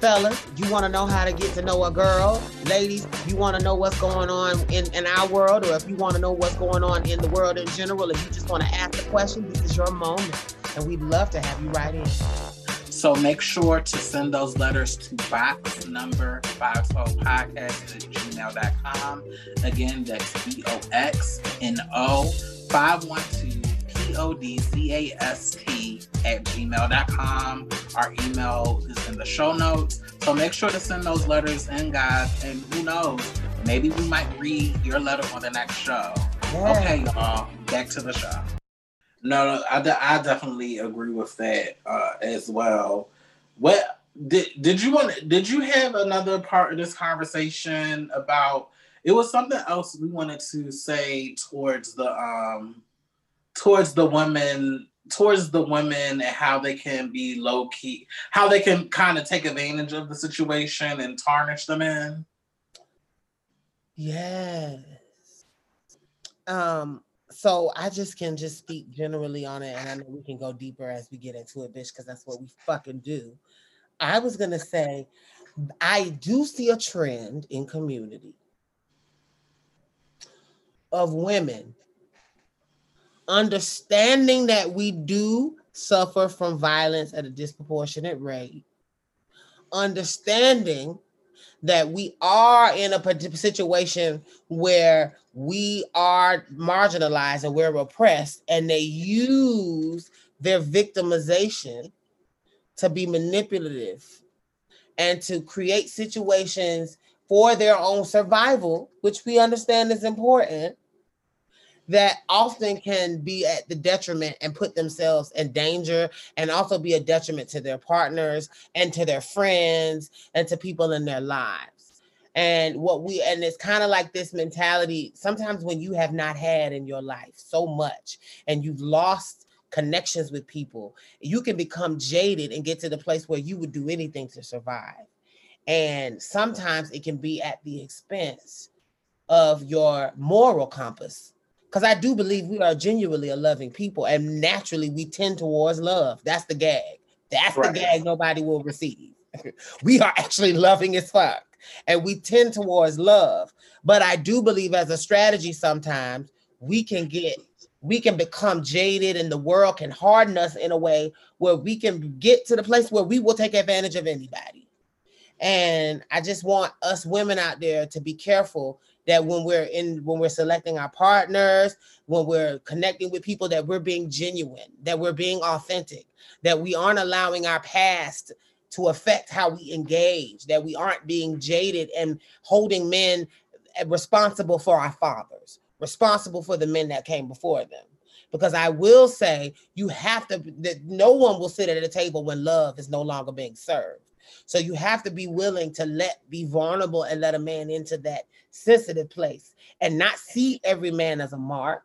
fellas, you want to know how to get to know a girl, ladies, you want to know what's going on in, in our world, or if you want to know what's going on in the world in general, if you just want to ask a question, this is your moment. And we'd love to have you write in. So make sure to send those letters to box number 512 podcast at gmail.com. Again, that's B O X N O 512 P O D C A S T at gmail.com. Our email is in the show notes. So make sure to send those letters in, guys. And who knows, maybe we might read your letter on the next show. Yeah. Okay, y'all, back to the show. No, I, I definitely agree with that uh, as well. What did did you want? Did you have another part of this conversation about? It was something else we wanted to say towards the um towards the women towards the women and how they can be low key, how they can kind of take advantage of the situation and tarnish them in. Yes. Um, so I just can just speak generally on it, and I know we can go deeper as we get into it, bitch, because that's what we fucking do. I was gonna say, I do see a trend in community of women understanding that we do suffer from violence at a disproportionate rate, understanding that we are in a situation where we are marginalized and we're oppressed, and they use their victimization to be manipulative and to create situations for their own survival, which we understand is important that often can be at the detriment and put themselves in danger and also be a detriment to their partners and to their friends and to people in their lives. And what we, and it's kind of like this mentality sometimes when you have not had in your life so much and you've lost connections with people, you can become jaded and get to the place where you would do anything to survive. And sometimes it can be at the expense of your moral compass because I do believe we are genuinely a loving people, and naturally we tend towards love. That's the gag. That's right. the gag nobody will receive. we are actually loving as fuck, and we tend towards love. But I do believe, as a strategy, sometimes we can get we can become jaded and the world can harden us in a way where we can get to the place where we will take advantage of anybody. And I just want us women out there to be careful that when we're in when we're selecting our partners when we're connecting with people that we're being genuine that we're being authentic that we aren't allowing our past to affect how we engage that we aren't being jaded and holding men eh, responsible for our fathers responsible for the men that came before them. Because i will say you have to that no one will sit at a table when love is no longer being served so you have to be willing to let be vulnerable and let a man into that sensitive place and not see every man as a mark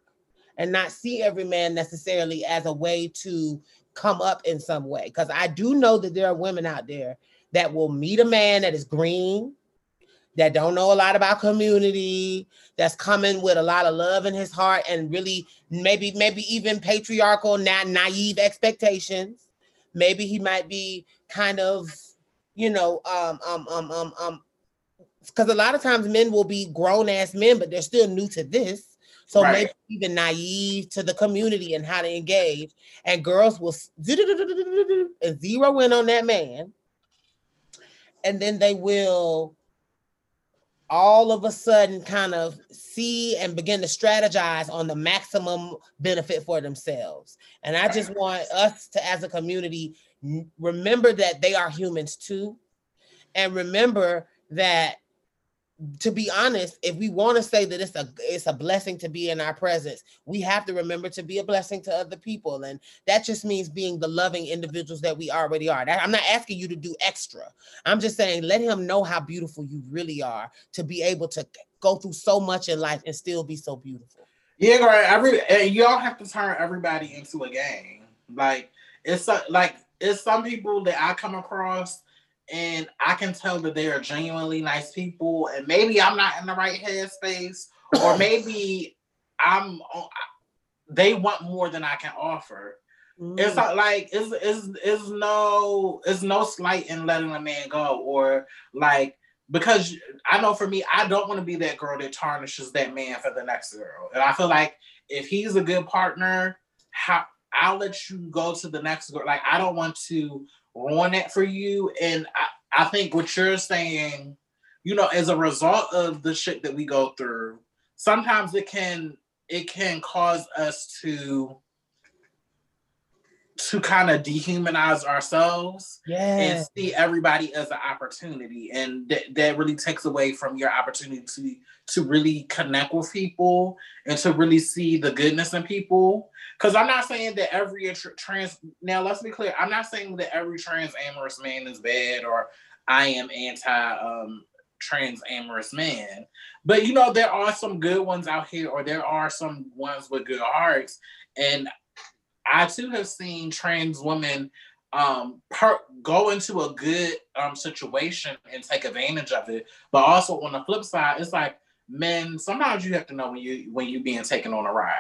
and not see every man necessarily as a way to come up in some way. Because I do know that there are women out there that will meet a man that is green, that don't know a lot about community, that's coming with a lot of love in his heart and really maybe, maybe even patriarchal, not naive expectations. Maybe he might be kind of you know, um, um, um, um, um, because a lot of times men will be grown ass men, but they're still new to this. So right. maybe even naive to the community and how to engage. And girls will zero in on that man. And then they will all of a sudden kind of see and begin to strategize on the maximum benefit for themselves. And I just want us to, as a community, remember that they are humans too. And remember that to be honest, if we want to say that it's a it's a blessing to be in our presence, we have to remember to be a blessing to other people, and that just means being the loving individuals that we already are. I'm not asking you to do extra. I'm just saying let him know how beautiful you really are to be able to go through so much in life and still be so beautiful. Yeah, right. Every eh, y'all have to turn everybody into a gang. Like it's a, like it's some people that I come across and I can tell that they are genuinely nice people, and maybe I'm not in the right headspace, or maybe I'm they want more than I can offer. Mm. It's not like it's, it's it's no it's no slight in letting a man go or like because I know for me I don't want to be that girl that tarnishes that man for the next girl, and I feel like if he's a good partner, how I'll let you go to the next girl. Like I don't want to ruin it for you. And I, I think what you're saying, you know, as a result of the shit that we go through, sometimes it can it can cause us to to kind of dehumanize ourselves yeah. and see everybody as an opportunity and th- that really takes away from your opportunity to to really connect with people and to really see the goodness in people because i'm not saying that every trans now let's be clear i'm not saying that every trans amorous man is bad or i am anti um trans amorous man but you know there are some good ones out here or there are some ones with good hearts and I too have seen trans women um per- go into a good um situation and take advantage of it. But also on the flip side, it's like men, sometimes you have to know when you when you being taken on a ride.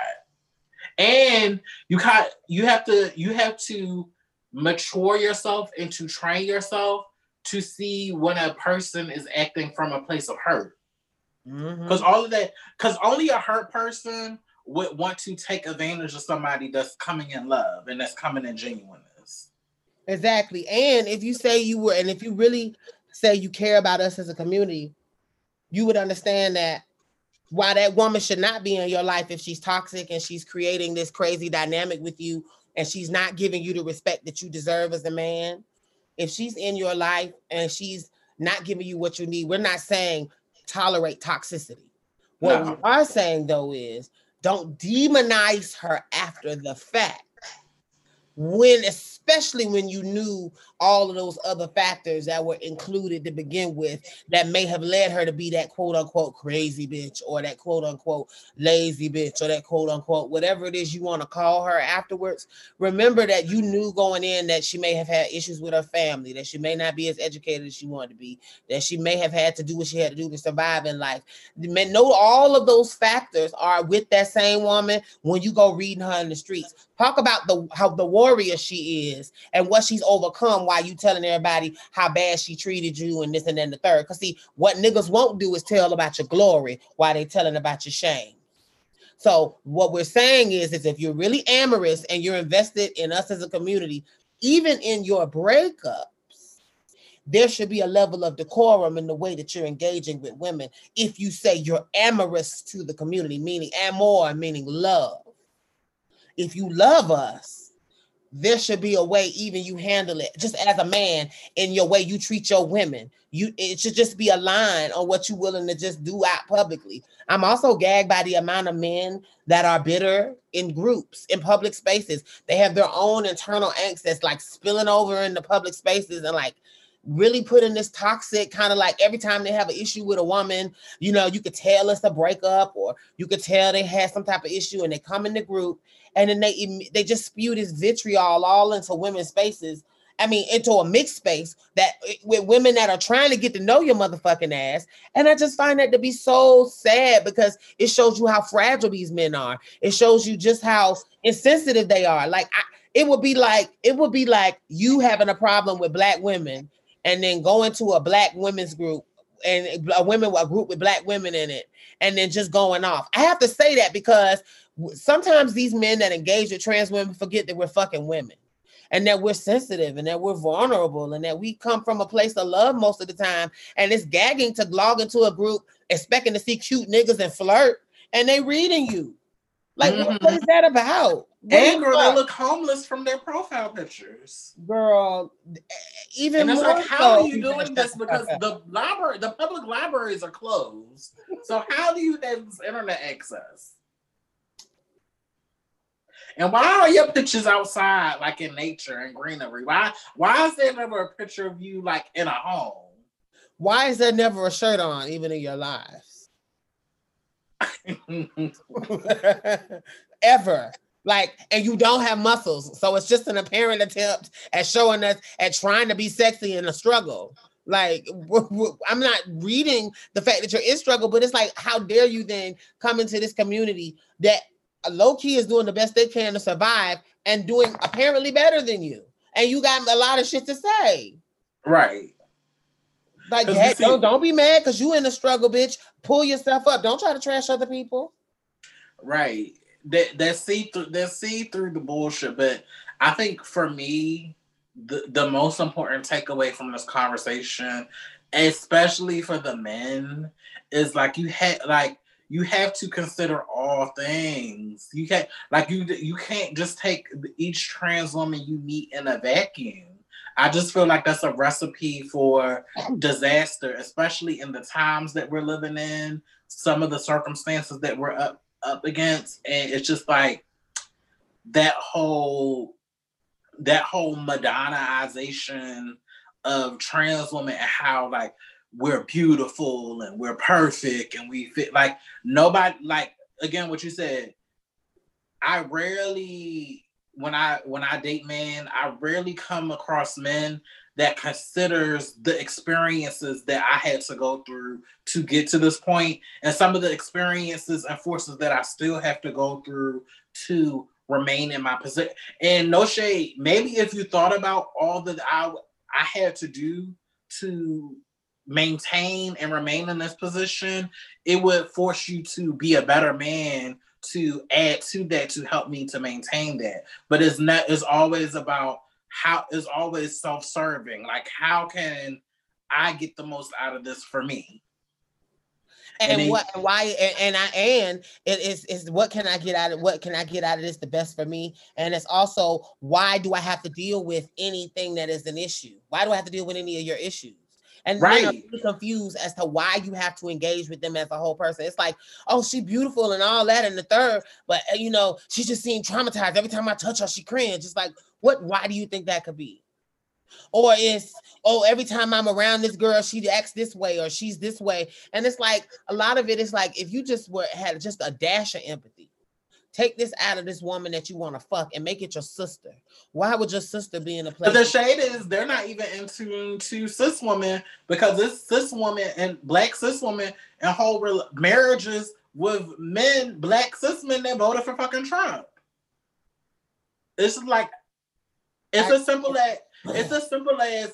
And you got you have to you have to mature yourself and to train yourself to see when a person is acting from a place of hurt. Because mm-hmm. all of that, because only a hurt person would want to take advantage of somebody that's coming in love and that's coming in genuineness. Exactly. And if you say you were, and if you really say you care about us as a community, you would understand that while that woman should not be in your life if she's toxic and she's creating this crazy dynamic with you and she's not giving you the respect that you deserve as a man, if she's in your life and she's not giving you what you need, we're not saying tolerate toxicity. What no. we are saying though is don't demonize her after the fact. When, especially when you knew all of those other factors that were included to begin with that may have led her to be that quote unquote crazy bitch or that quote unquote lazy bitch or that quote unquote whatever it is you want to call her afterwards. Remember that you knew going in that she may have had issues with her family, that she may not be as educated as she wanted to be, that she may have had to do what she had to do to survive in life. Know all of those factors are with that same woman when you go reading her in the streets. Talk about the how the warrior she is and what she's overcome why you telling everybody how bad she treated you and this and then the third. Because see, what niggas won't do is tell about your glory while they telling about your shame. So what we're saying is, is if you're really amorous and you're invested in us as a community, even in your breakups, there should be a level of decorum in the way that you're engaging with women. If you say you're amorous to the community, meaning amor, meaning love. If you love us, there should be a way even you handle it. Just as a man in your way you treat your women. You it should just be a line on what you're willing to just do out publicly. I'm also gagged by the amount of men that are bitter in groups in public spaces. They have their own internal angst that's like spilling over in the public spaces and like really putting this toxic kind of like every time they have an issue with a woman, you know, you could tell it's a breakup or you could tell they had some type of issue and they come in the group and then they they just spew this vitriol all into women's spaces. I mean, into a mixed space that eh, with women that are trying to get to know your motherfucking ass. And I just find that to be so sad because it shows you how fragile these men are. It shows you just how insensitive they are. Like I, it would be like it would be like you having a problem with black women and then going to a black women's group and a women a group with black women in it and then just going off. I have to say that because sometimes these men that engage with trans women forget that we're fucking women. and that we're sensitive and that we're vulnerable and that we come from a place of love most of the time. And it's gagging to log into a group expecting to see cute niggas and flirt, and they reading you. Like, mm-hmm. what is that about? And girl, they look homeless from their profile pictures. Girl, even and it's like, how so. are you doing this? Because the library, the public libraries are closed. So how do you have internet access? And why are your pictures outside, like in nature and greenery? Why why is there never a picture of you like in a home? Why is there never a shirt on, even in your lives? Ever. Like, and you don't have muscles. So it's just an apparent attempt at showing us at trying to be sexy in a struggle. Like, I'm not reading the fact that you're in struggle, but it's like, how dare you then come into this community that low key is doing the best they can to survive and doing apparently better than you. And you got a lot of shit to say. Right. Like that, see, don't don't be mad because you in the struggle, bitch. Pull yourself up. Don't try to trash other people. Right. That that see through that see through the bullshit. But I think for me, the, the most important takeaway from this conversation, especially for the men, is like you had like you have to consider all things. You can't like you you can't just take each trans woman you meet in a vacuum. I just feel like that's a recipe for disaster, especially in the times that we're living in, some of the circumstances that we're up up against, and it's just like that whole that whole Madonnaization of trans women and how like we're beautiful and we're perfect and we fit like nobody like again what you said i rarely when i when i date men i rarely come across men that considers the experiences that i had to go through to get to this point and some of the experiences and forces that i still have to go through to remain in my position and no shade maybe if you thought about all that i i had to do to maintain and remain in this position, it would force you to be a better man to add to that to help me to maintain that. But it's not it's always about how is always self-serving. Like how can I get the most out of this for me? And, and then, what why and, and, I and it is is what can I get out of what can I get out of this the best for me? And it's also why do I have to deal with anything that is an issue? Why do I have to deal with any of your issues? And right. are confused as to why you have to engage with them as a whole person. It's like, oh, she beautiful and all that, and the third, but uh, you know, she just seemed traumatized. Every time I touch her, she cringe. It's like, what? Why do you think that could be? Or it's oh, every time I'm around this girl, she acts this way or she's this way. And it's like a lot of it is like if you just were had just a dash of empathy, Take this out of this woman that you want to fuck and make it your sister. Why would your sister be in a place? But the shade is they're not even into to cis women because this cis woman and black cis woman and whole marriages with men, black cis men that voted for fucking Trump. It's like it's I, as simple as it's as simple as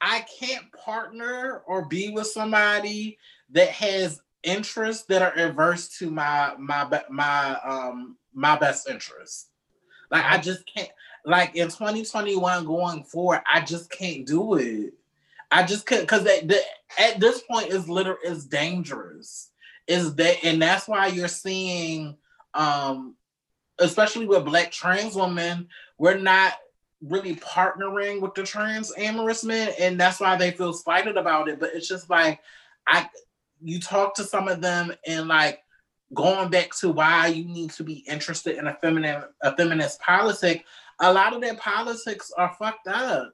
I can't partner or be with somebody that has interests that are adverse to my my my um my best interests. Like I just can't like in 2021 going forward, I just can't do it. I just can't because at this point is literally is dangerous. Is that and that's why you're seeing um especially with black trans women, we're not really partnering with the trans amorous men, and that's why they feel slighted about it. But it's just like I you talk to some of them and like going back to why you need to be interested in a feminine a feminist politic, a lot of their politics are fucked up.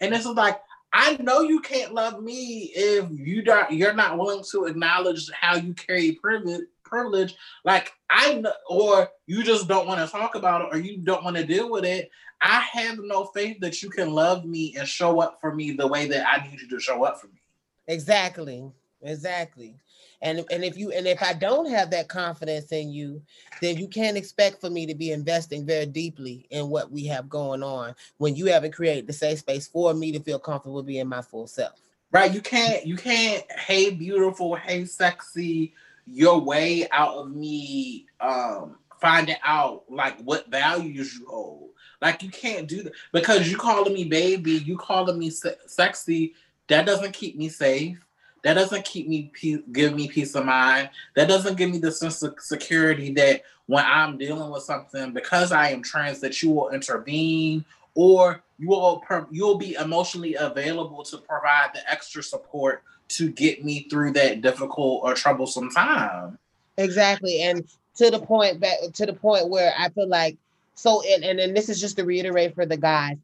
And this is like, I know you can't love me if you don't you're not willing to acknowledge how you carry privilege privilege. Like I know, or you just don't want to talk about it or you don't want to deal with it. I have no faith that you can love me and show up for me the way that I need you to show up for me. Exactly. Exactly. And and if you and if I don't have that confidence in you, then you can't expect for me to be investing very deeply in what we have going on when you haven't created the safe space for me to feel comfortable being my full self. Right. You can't you can't hey beautiful, hey sexy your way out of me um finding out like what values you hold. Like you can't do that because you calling me baby, you calling me se- sexy. That doesn't keep me safe. That doesn't keep me give me peace of mind. That doesn't give me the sense of security that when I'm dealing with something because I am trans, that you will intervene or you will you'll be emotionally available to provide the extra support to get me through that difficult or troublesome time. Exactly, and to the point back to the point where I feel like so, and and, and this is just to reiterate for the guys.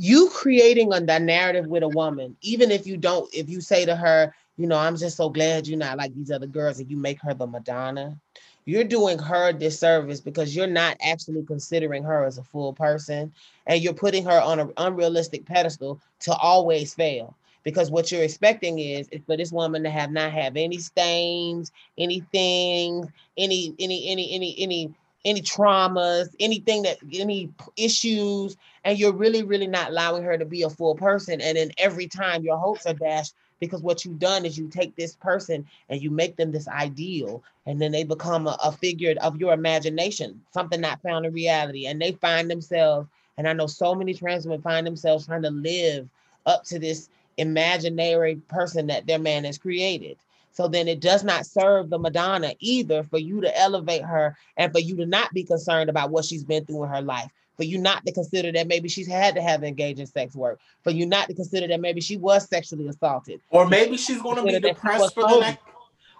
You creating a, a narrative with a woman, even if you don't, if you say to her, you know, I'm just so glad you're not like these other girls, and you make her the Madonna, you're doing her disservice because you're not actually considering her as a full person and you're putting her on an unrealistic pedestal to always fail because what you're expecting is, is for this woman to have not have any stains anything any any any any any any traumas anything that any issues and you're really really not allowing her to be a full person. And then every time your hopes are dashed because what you've done is you take this person and you make them this ideal and then they become a, a figure of your imagination something not found in reality. And they find themselves and i know so many trans women find themselves trying to live up to this imaginary person that their man has created so then it does not serve the Madonna either for you to elevate her and for you to not be concerned about what she's been through in her life for you not to consider that maybe she's had to have engaged in sex work, for you not to consider that maybe she was sexually assaulted, or maybe she's going to be depressed for the next,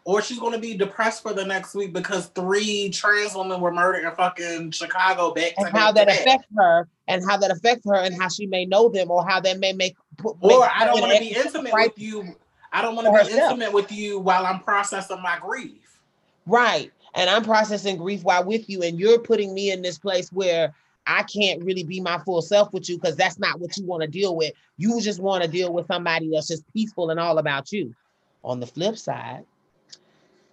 or she's going to be depressed for the next week because three trans women were murdered in fucking Chicago back and how that affects her, and how that affects her, and how she may know them, or how that may make. Or make I don't want to be intimate with you. I don't want to be herself. intimate with you while I'm processing my grief. Right. And I'm processing grief while with you, and you're putting me in this place where I can't really be my full self with you because that's not what you want to deal with. You just want to deal with somebody that's just peaceful and all about you. On the flip side,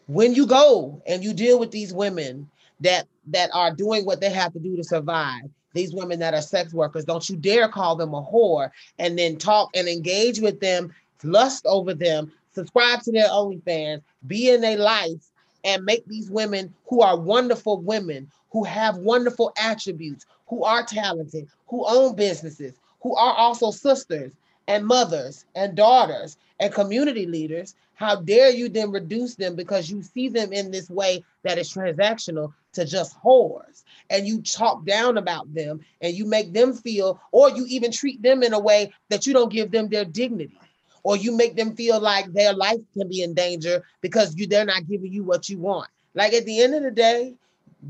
when you go and you deal with these women that that are doing what they have to do to survive, these women that are sex workers, don't you dare call them a whore and then talk and engage with them, lust over them, subscribe to their OnlyFans, be in their life, and make these women who are wonderful women, who have wonderful attributes, who are talented, who own businesses, who are also sisters and mothers and daughters and community leaders, how dare you then reduce them because you see them in this way that is transactional to just whores and you talk down about them and you make them feel or you even treat them in a way that you don't give them their dignity or you make them feel like their life can be in danger because you they're not giving you what you want like at the end of the day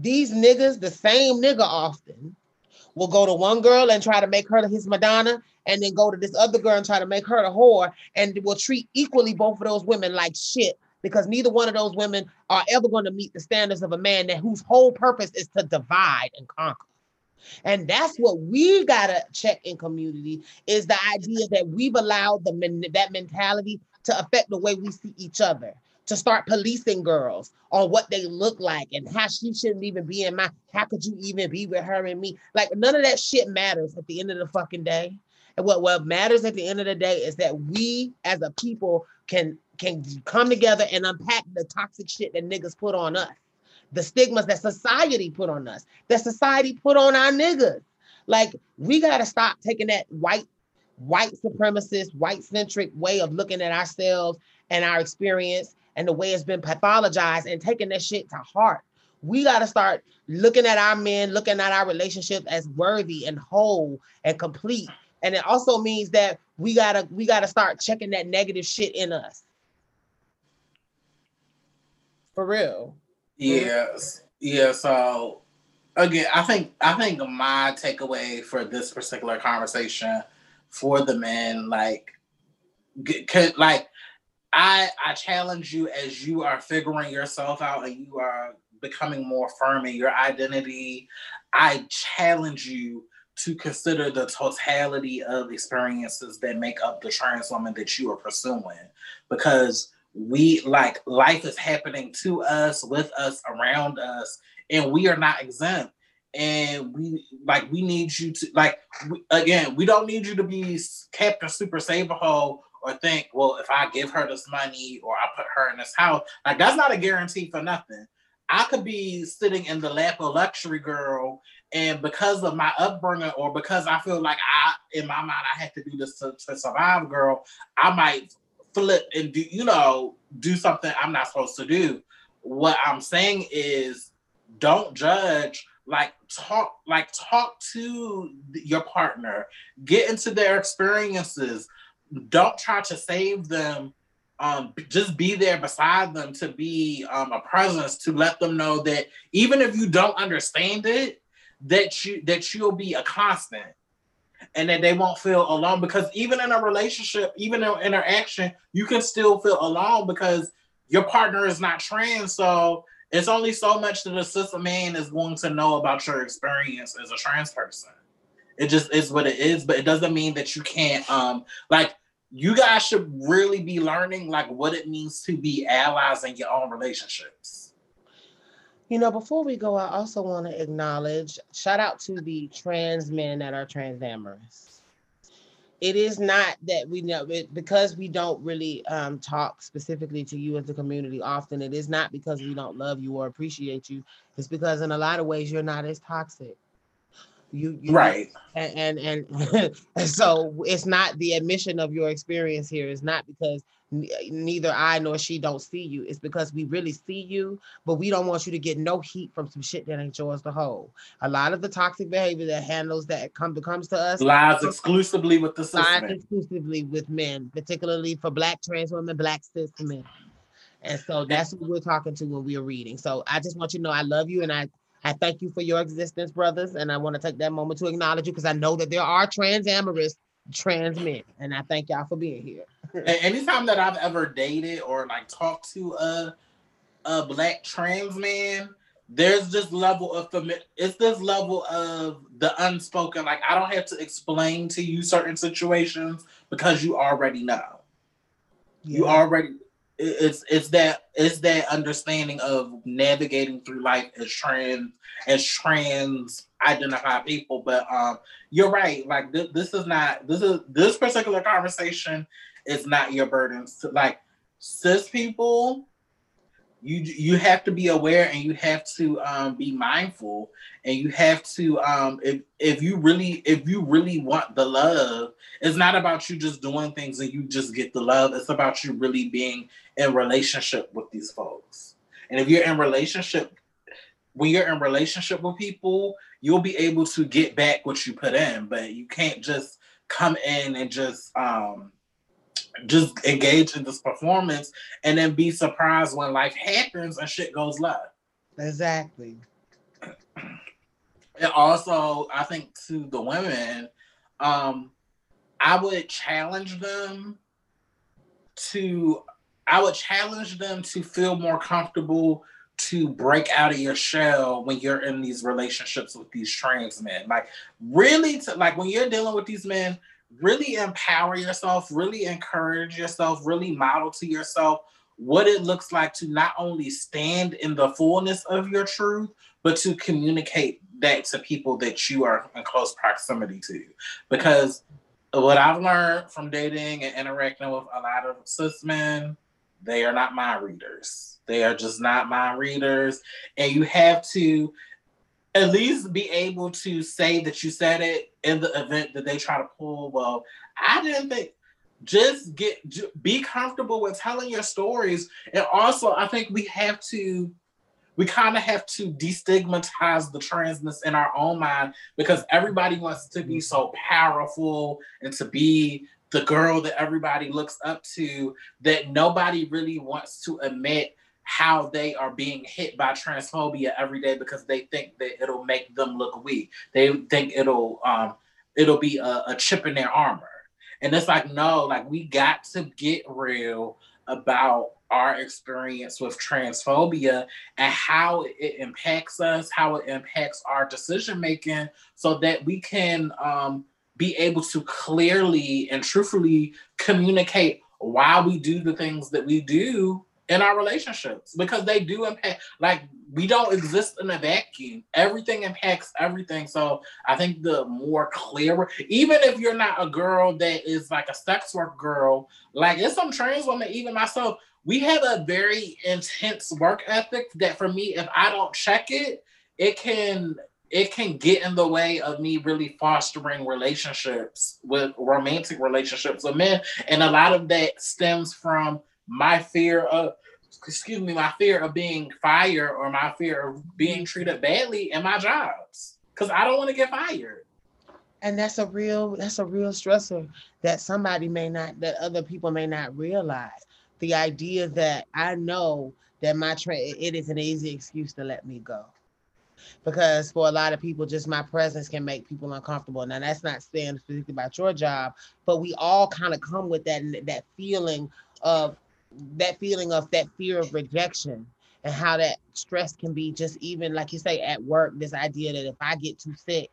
these niggas the same nigga often will go to one girl and try to make her his Madonna, and then go to this other girl and try to make her a whore, and will treat equally both of those women like shit because neither one of those women are ever going to meet the standards of a man that whose whole purpose is to divide and conquer. And that's what we gotta check in community is the idea that we've allowed the men, that mentality to affect the way we see each other to start policing girls on what they look like and how she shouldn't even be in my how could you even be with her and me? Like none of that shit matters at the end of the fucking day. And what what matters at the end of the day is that we as a people can can come together and unpack the toxic shit that niggas put on us the stigmas that society put on us that society put on our niggas like we got to stop taking that white white supremacist white centric way of looking at ourselves and our experience and the way it's been pathologized and taking that shit to heart. We got to start looking at our men, looking at our relationships as worthy and whole and complete. And it also means that we gotta we gotta start checking that negative shit in us. For real. Yes. Yeah. So again, I think I think my takeaway for this particular conversation for the men, like, could like I I challenge you as you are figuring yourself out and you are becoming more firm in your identity. I challenge you to consider the totality of experiences that make up the trans woman that you are pursuing because we like life is happening to us with us around us and we are not exempt and we like we need you to like we, again we don't need you to be captain super saver hole or think, well, if I give her this money or I put her in this house, like that's not a guarantee for nothing. I could be sitting in the lap of luxury girl And because of my upbringing, or because I feel like I, in my mind, I have to do this to, to survive, girl, I might flip and do, you know, do something I'm not supposed to do. What I'm saying is, don't judge. Like talk, like talk to your partner. Get into their experiences. Don't try to save them um, just be there beside them to be um, a presence to let them know that even if you don't understand it, that you that you'll be a constant and that they won't feel alone because even in a relationship, even in interaction, you can still feel alone because your partner is not trans. So it's only so much that a cis man is going to know about your experience as a trans person. It just is what it is, but it doesn't mean that you can't um like you guys should really be learning like what it means to be allies in your own relationships. You know, before we go, I also want to acknowledge, shout out to the trans men that are trans amorous. It is not that we know it because we don't really um, talk specifically to you as a community often. It is not because we don't love you or appreciate you. It's because in a lot of ways you're not as toxic. You, you right. And and and, and so it's not the admission of your experience here. It's not because neither I nor she don't see you. It's because we really see you, but we don't want you to get no heat from some shit that ain't yours to hold. A lot of the toxic behavior that handles that come comes to us lies exclusively with the lies exclusively with men, particularly for black trans women, black cis men. And so that's what we're talking to when we're reading. So I just want you to know I love you and I I thank you for your existence, brothers. And I want to take that moment to acknowledge you because I know that there are trans amorous trans men. And I thank y'all for being here. Anytime that I've ever dated or like talked to a, a black trans man, there's this level of it's this level of the unspoken. Like I don't have to explain to you certain situations because you already know. Yeah. You already it's it's that it's that understanding of navigating through life as trans as trans identified people but um you're right like th- this is not this is this particular conversation is not your burden. Like cis people you you have to be aware and you have to um, be mindful and you have to um, if if you really if you really want the love it's not about you just doing things and you just get the love. It's about you really being in relationship with these folks. And if you're in relationship when you're in relationship with people you'll be able to get back what you put in but you can't just come in and just um just engage in this performance and then be surprised when life happens and shit goes left. Exactly. And also, I think to the women, um, I would challenge them to I would challenge them to feel more comfortable to break out of your shell when you're in these relationships with these trans men. Like really to like when you're dealing with these men, really empower yourself, really encourage yourself, really model to yourself what it looks like to not only stand in the fullness of your truth, but to communicate that to people that you are in close proximity to. Because what I've learned from dating and interacting with a lot of cis men, they are not mind readers. They are just not mind readers. And you have to at least be able to say that you said it in the event that they try to pull. Well, I didn't think. Just get be comfortable with telling your stories, and also I think we have to we kind of have to destigmatize the transness in our own mind because everybody wants to be so powerful and to be the girl that everybody looks up to that nobody really wants to admit how they are being hit by transphobia every day because they think that it'll make them look weak. They think it'll um it'll be a, a chip in their armor. And it's like, no, like we got to get real about our experience with transphobia and how it impacts us, how it impacts our decision making, so that we can um, be able to clearly and truthfully communicate why we do the things that we do in our relationships. Because they do impact like we don't exist in a vacuum. Everything impacts everything. So i think the more clearer even if you're not a girl that is like a sex work girl like it's some trans women even myself we have a very intense work ethic that for me if i don't check it it can it can get in the way of me really fostering relationships with romantic relationships with men. And a lot of that stems from my fear of excuse me, my fear of being fired or my fear of being mm-hmm. treated badly in my jobs. Cause I don't want to get fired. And that's a real that's a real stressor that somebody may not that other people may not realize. The idea that I know that my tra- it is an easy excuse to let me go because for a lot of people, just my presence can make people uncomfortable. Now that's not saying specifically about your job, but we all kind of come with that that feeling of that feeling of that fear of rejection and how that stress can be just even like you say at work. This idea that if I get too sick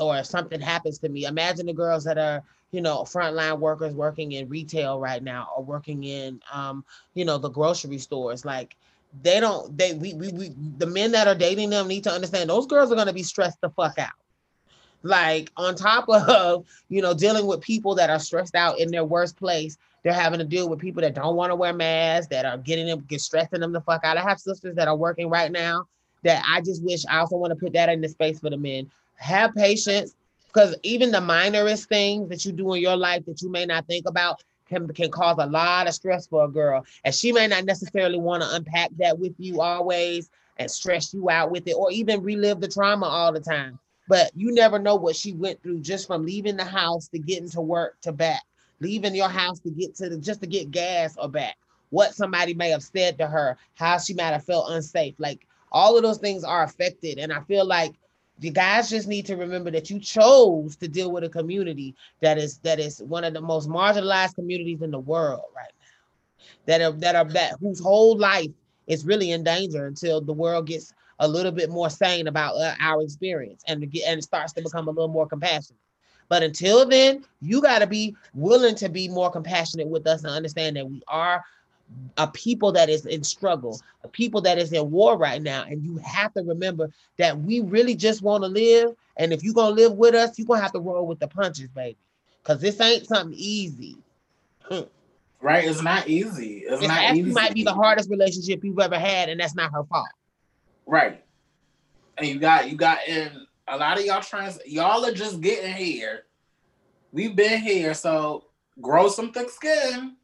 or if something happens to me, imagine the girls that are you know frontline workers working in retail right now or working in um, you know the grocery stores like they don't they we, we we the men that are dating them need to understand those girls are going to be stressed the fuck out. Like on top of you know dealing with people that are stressed out in their worst place they're having to deal with people that don't want to wear masks that are getting them get stressing them the fuck out. I have sisters that are working right now that i just wish i also want to put that in the space for the men. Have patience because even the minorest things that you do in your life that you may not think about can, can cause a lot of stress for a girl. And she may not necessarily want to unpack that with you always and stress you out with it or even relive the trauma all the time. But you never know what she went through just from leaving the house to getting to work to back, leaving your house to get to the, just to get gas or back. What somebody may have said to her, how she might have felt unsafe. Like all of those things are affected. And I feel like you guys just need to remember that you chose to deal with a community that is that is one of the most marginalized communities in the world right now. That are that are that whose whole life is really in danger until the world gets a little bit more sane about uh, our experience and get and starts to become a little more compassionate. But until then you got to be willing to be more compassionate with us and understand that we are a people that is in struggle, a people that is in war right now. And you have to remember that we really just want to live. And if you're gonna live with us, you're gonna have to roll with the punches, baby. Cause this ain't something easy. Hmm. Right, it's not easy. It's it not easy. Might be the hardest relationship you've ever had, and that's not her fault. Right, and you got you got in a lot of y'all trans. Y'all are just getting here. We've been here, so grow some thick skin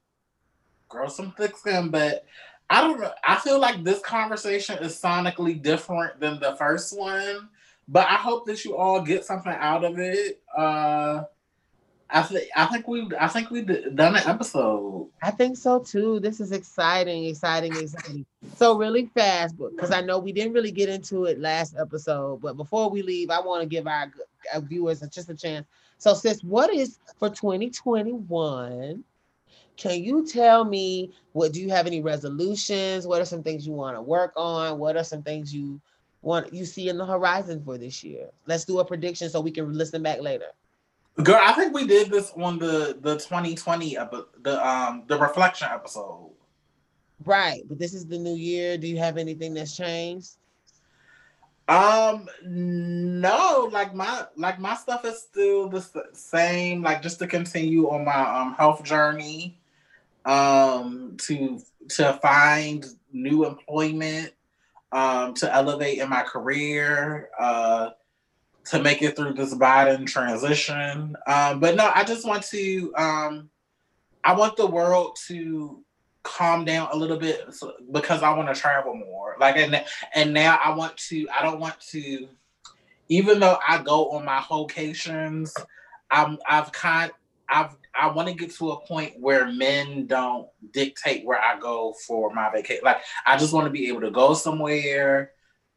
grow some thick skin. But I don't know. I feel like this conversation is sonically different than the first one. But I hope that you all get something out of it. Uh I think I think we I think we done an episode. I think so too. This is exciting, exciting, exciting. So really fast, because I know we didn't really get into it last episode. But before we leave, I want to give our, our viewers just a chance. So, sis, what is for 2021? Can you tell me what do you have any resolutions? What are some things you want to work on? What are some things you want you see in the horizon for this year? Let's do a prediction so we can listen back later. Girl, I think we did this on the the 2020 the um the reflection episode. Right, but this is the new year. Do you have anything that's changed? Um, no, like my like my stuff is still the same. Like just to continue on my um health journey um, to to find new employment, um, to elevate in my career, uh, to make it through this Biden transition. Um, but no, I just want to. Um, I want the world to calm down a little bit because I want to travel more. Like and and now I want to. I don't want to. Even though I go on my vacations, I'm I've kind I've I want to get to a point where men don't dictate where I go for my vacation. Like I just want to be able to go somewhere,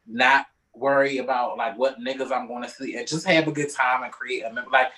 not worry about like what niggas I'm going to see, and just have a good time and create a like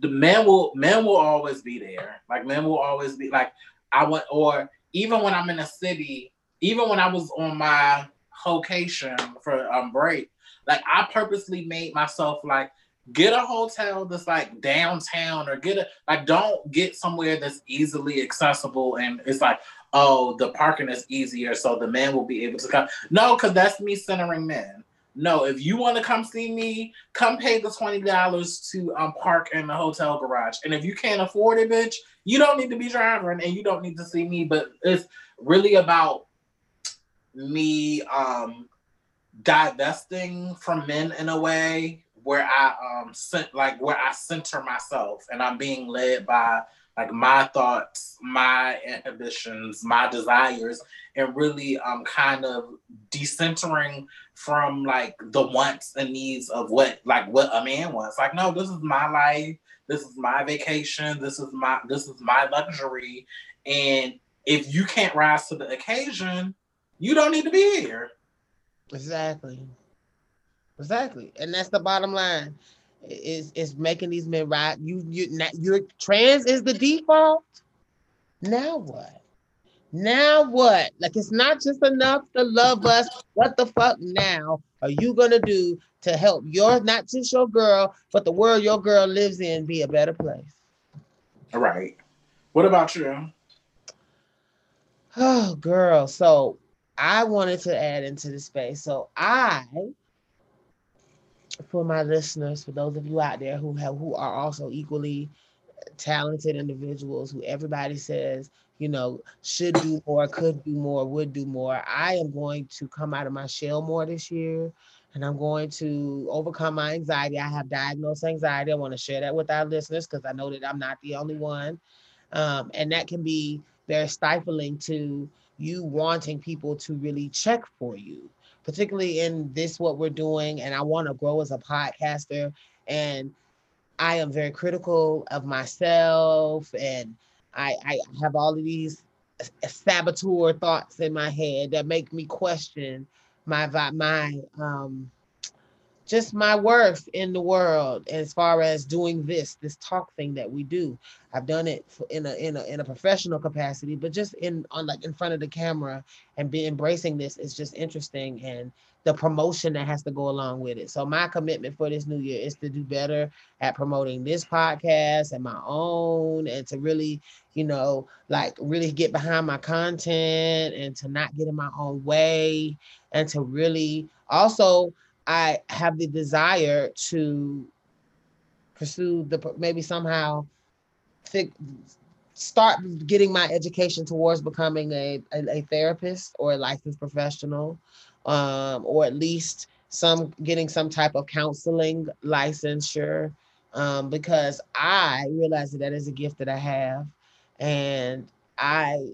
the men will men will always be there. Like men will always be like I want or even when I'm in a city, even when I was on my vacation for um break, like I purposely made myself like get a hotel that's like downtown or get a like don't get somewhere that's easily accessible and it's like oh the parking is easier so the man will be able to come. No because that's me centering men. No if you want to come see me come pay the $20 to um park in the hotel garage. And if you can't afford it bitch you don't need to be driving and you don't need to see me but it's really about me um divesting from men in a way where I um cent- like where I center myself and I'm being led by like my thoughts, my inhibitions, my desires, and really um kind of decentering from like the wants and needs of what like what a man wants. Like, no, this is my life, this is my vacation, this is my this is my luxury. And if you can't rise to the occasion, you don't need to be here. Exactly. Exactly. And that's the bottom line. Is is making these men ride. You you you're trans is the default. Now what? Now what? Like it's not just enough to love us. What the fuck now are you gonna do to help your not just your girl, but the world your girl lives in be a better place? All right. What about you? Oh, girl. So I wanted to add into the space. So I, for my listeners, for those of you out there who have who are also equally talented individuals, who everybody says, you know, should do more, could do more, would do more. I am going to come out of my shell more this year and I'm going to overcome my anxiety. I have diagnosed anxiety. I want to share that with our listeners because I know that I'm not the only one. Um, and that can be very stifling to you wanting people to really check for you, particularly in this, what we're doing. And I want to grow as a podcaster. And I am very critical of myself. And I, I have all of these saboteur thoughts in my head that make me question my, my, um, just my worth in the world as far as doing this this talk thing that we do. I've done it in a in a in a professional capacity but just in on like in front of the camera and be embracing this is just interesting and the promotion that has to go along with it. So my commitment for this new year is to do better at promoting this podcast and my own and to really you know like really get behind my content and to not get in my own way and to really also I have the desire to pursue the maybe somehow think, start getting my education towards becoming a, a, a therapist or a licensed professional, um, or at least some getting some type of counseling licensure, um, because I realize that that is a gift that I have, and I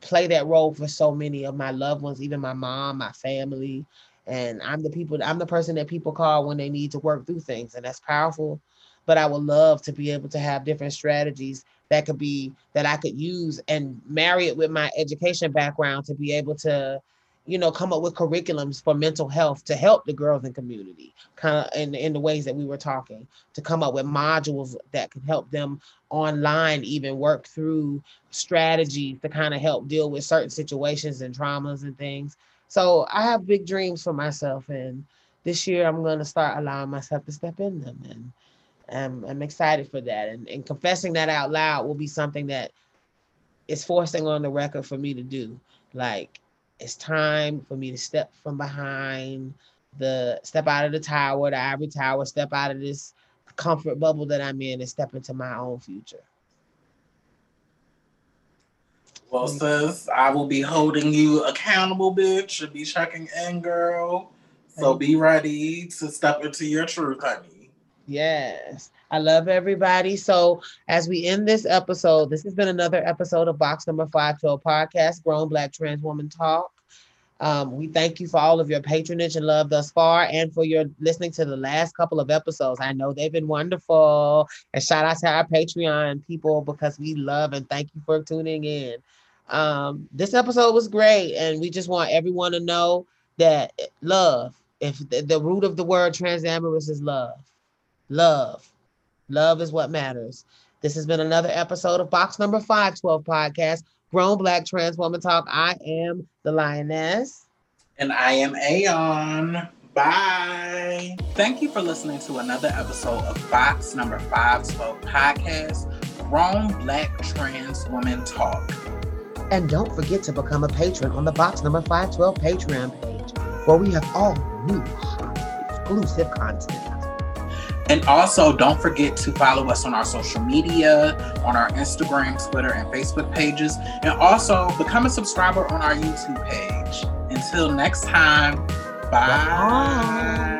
play that role for so many of my loved ones, even my mom, my family, and I'm the people, I'm the person that people call when they need to work through things, and that's powerful. But I would love to be able to have different strategies that could be that I could use and marry it with my education background to be able to, you know, come up with curriculums for mental health to help the girls in community, kind of in, in the ways that we were talking, to come up with modules that could help them online even work through strategies to kind of help deal with certain situations and traumas and things. So I have big dreams for myself, and this year I'm going to start allowing myself to step in them, and I'm, I'm excited for that. And, and confessing that out loud will be something that is forcing on the record for me to do. Like it's time for me to step from behind the step out of the tower, the ivory tower, step out of this comfort bubble that I'm in, and step into my own future. Well, sis, I will be holding you accountable, bitch, and be checking in, girl. So be ready to step into your truth, honey. Yes. I love everybody. So as we end this episode, this has been another episode of Box Number 512 podcast, Grown Black Trans Woman Talk. Um, we thank you for all of your patronage and love thus far and for your listening to the last couple of episodes. I know they've been wonderful. And shout out to our Patreon people because we love and thank you for tuning in. Um, this episode was great, and we just want everyone to know that love, if the, the root of the word transamorous is love, love, love is what matters. This has been another episode of Box Number 512 podcast, Grown Black Trans Woman Talk. I am the Lioness. And I am Aeon. Bye. Thank you for listening to another episode of Box Number 512 podcast, Grown Black Trans Woman Talk. And don't forget to become a patron on the Box Number 512 Patreon page, where we have all new exclusive content. And also, don't forget to follow us on our social media, on our Instagram, Twitter, and Facebook pages. And also, become a subscriber on our YouTube page. Until next time, Bye. Bye.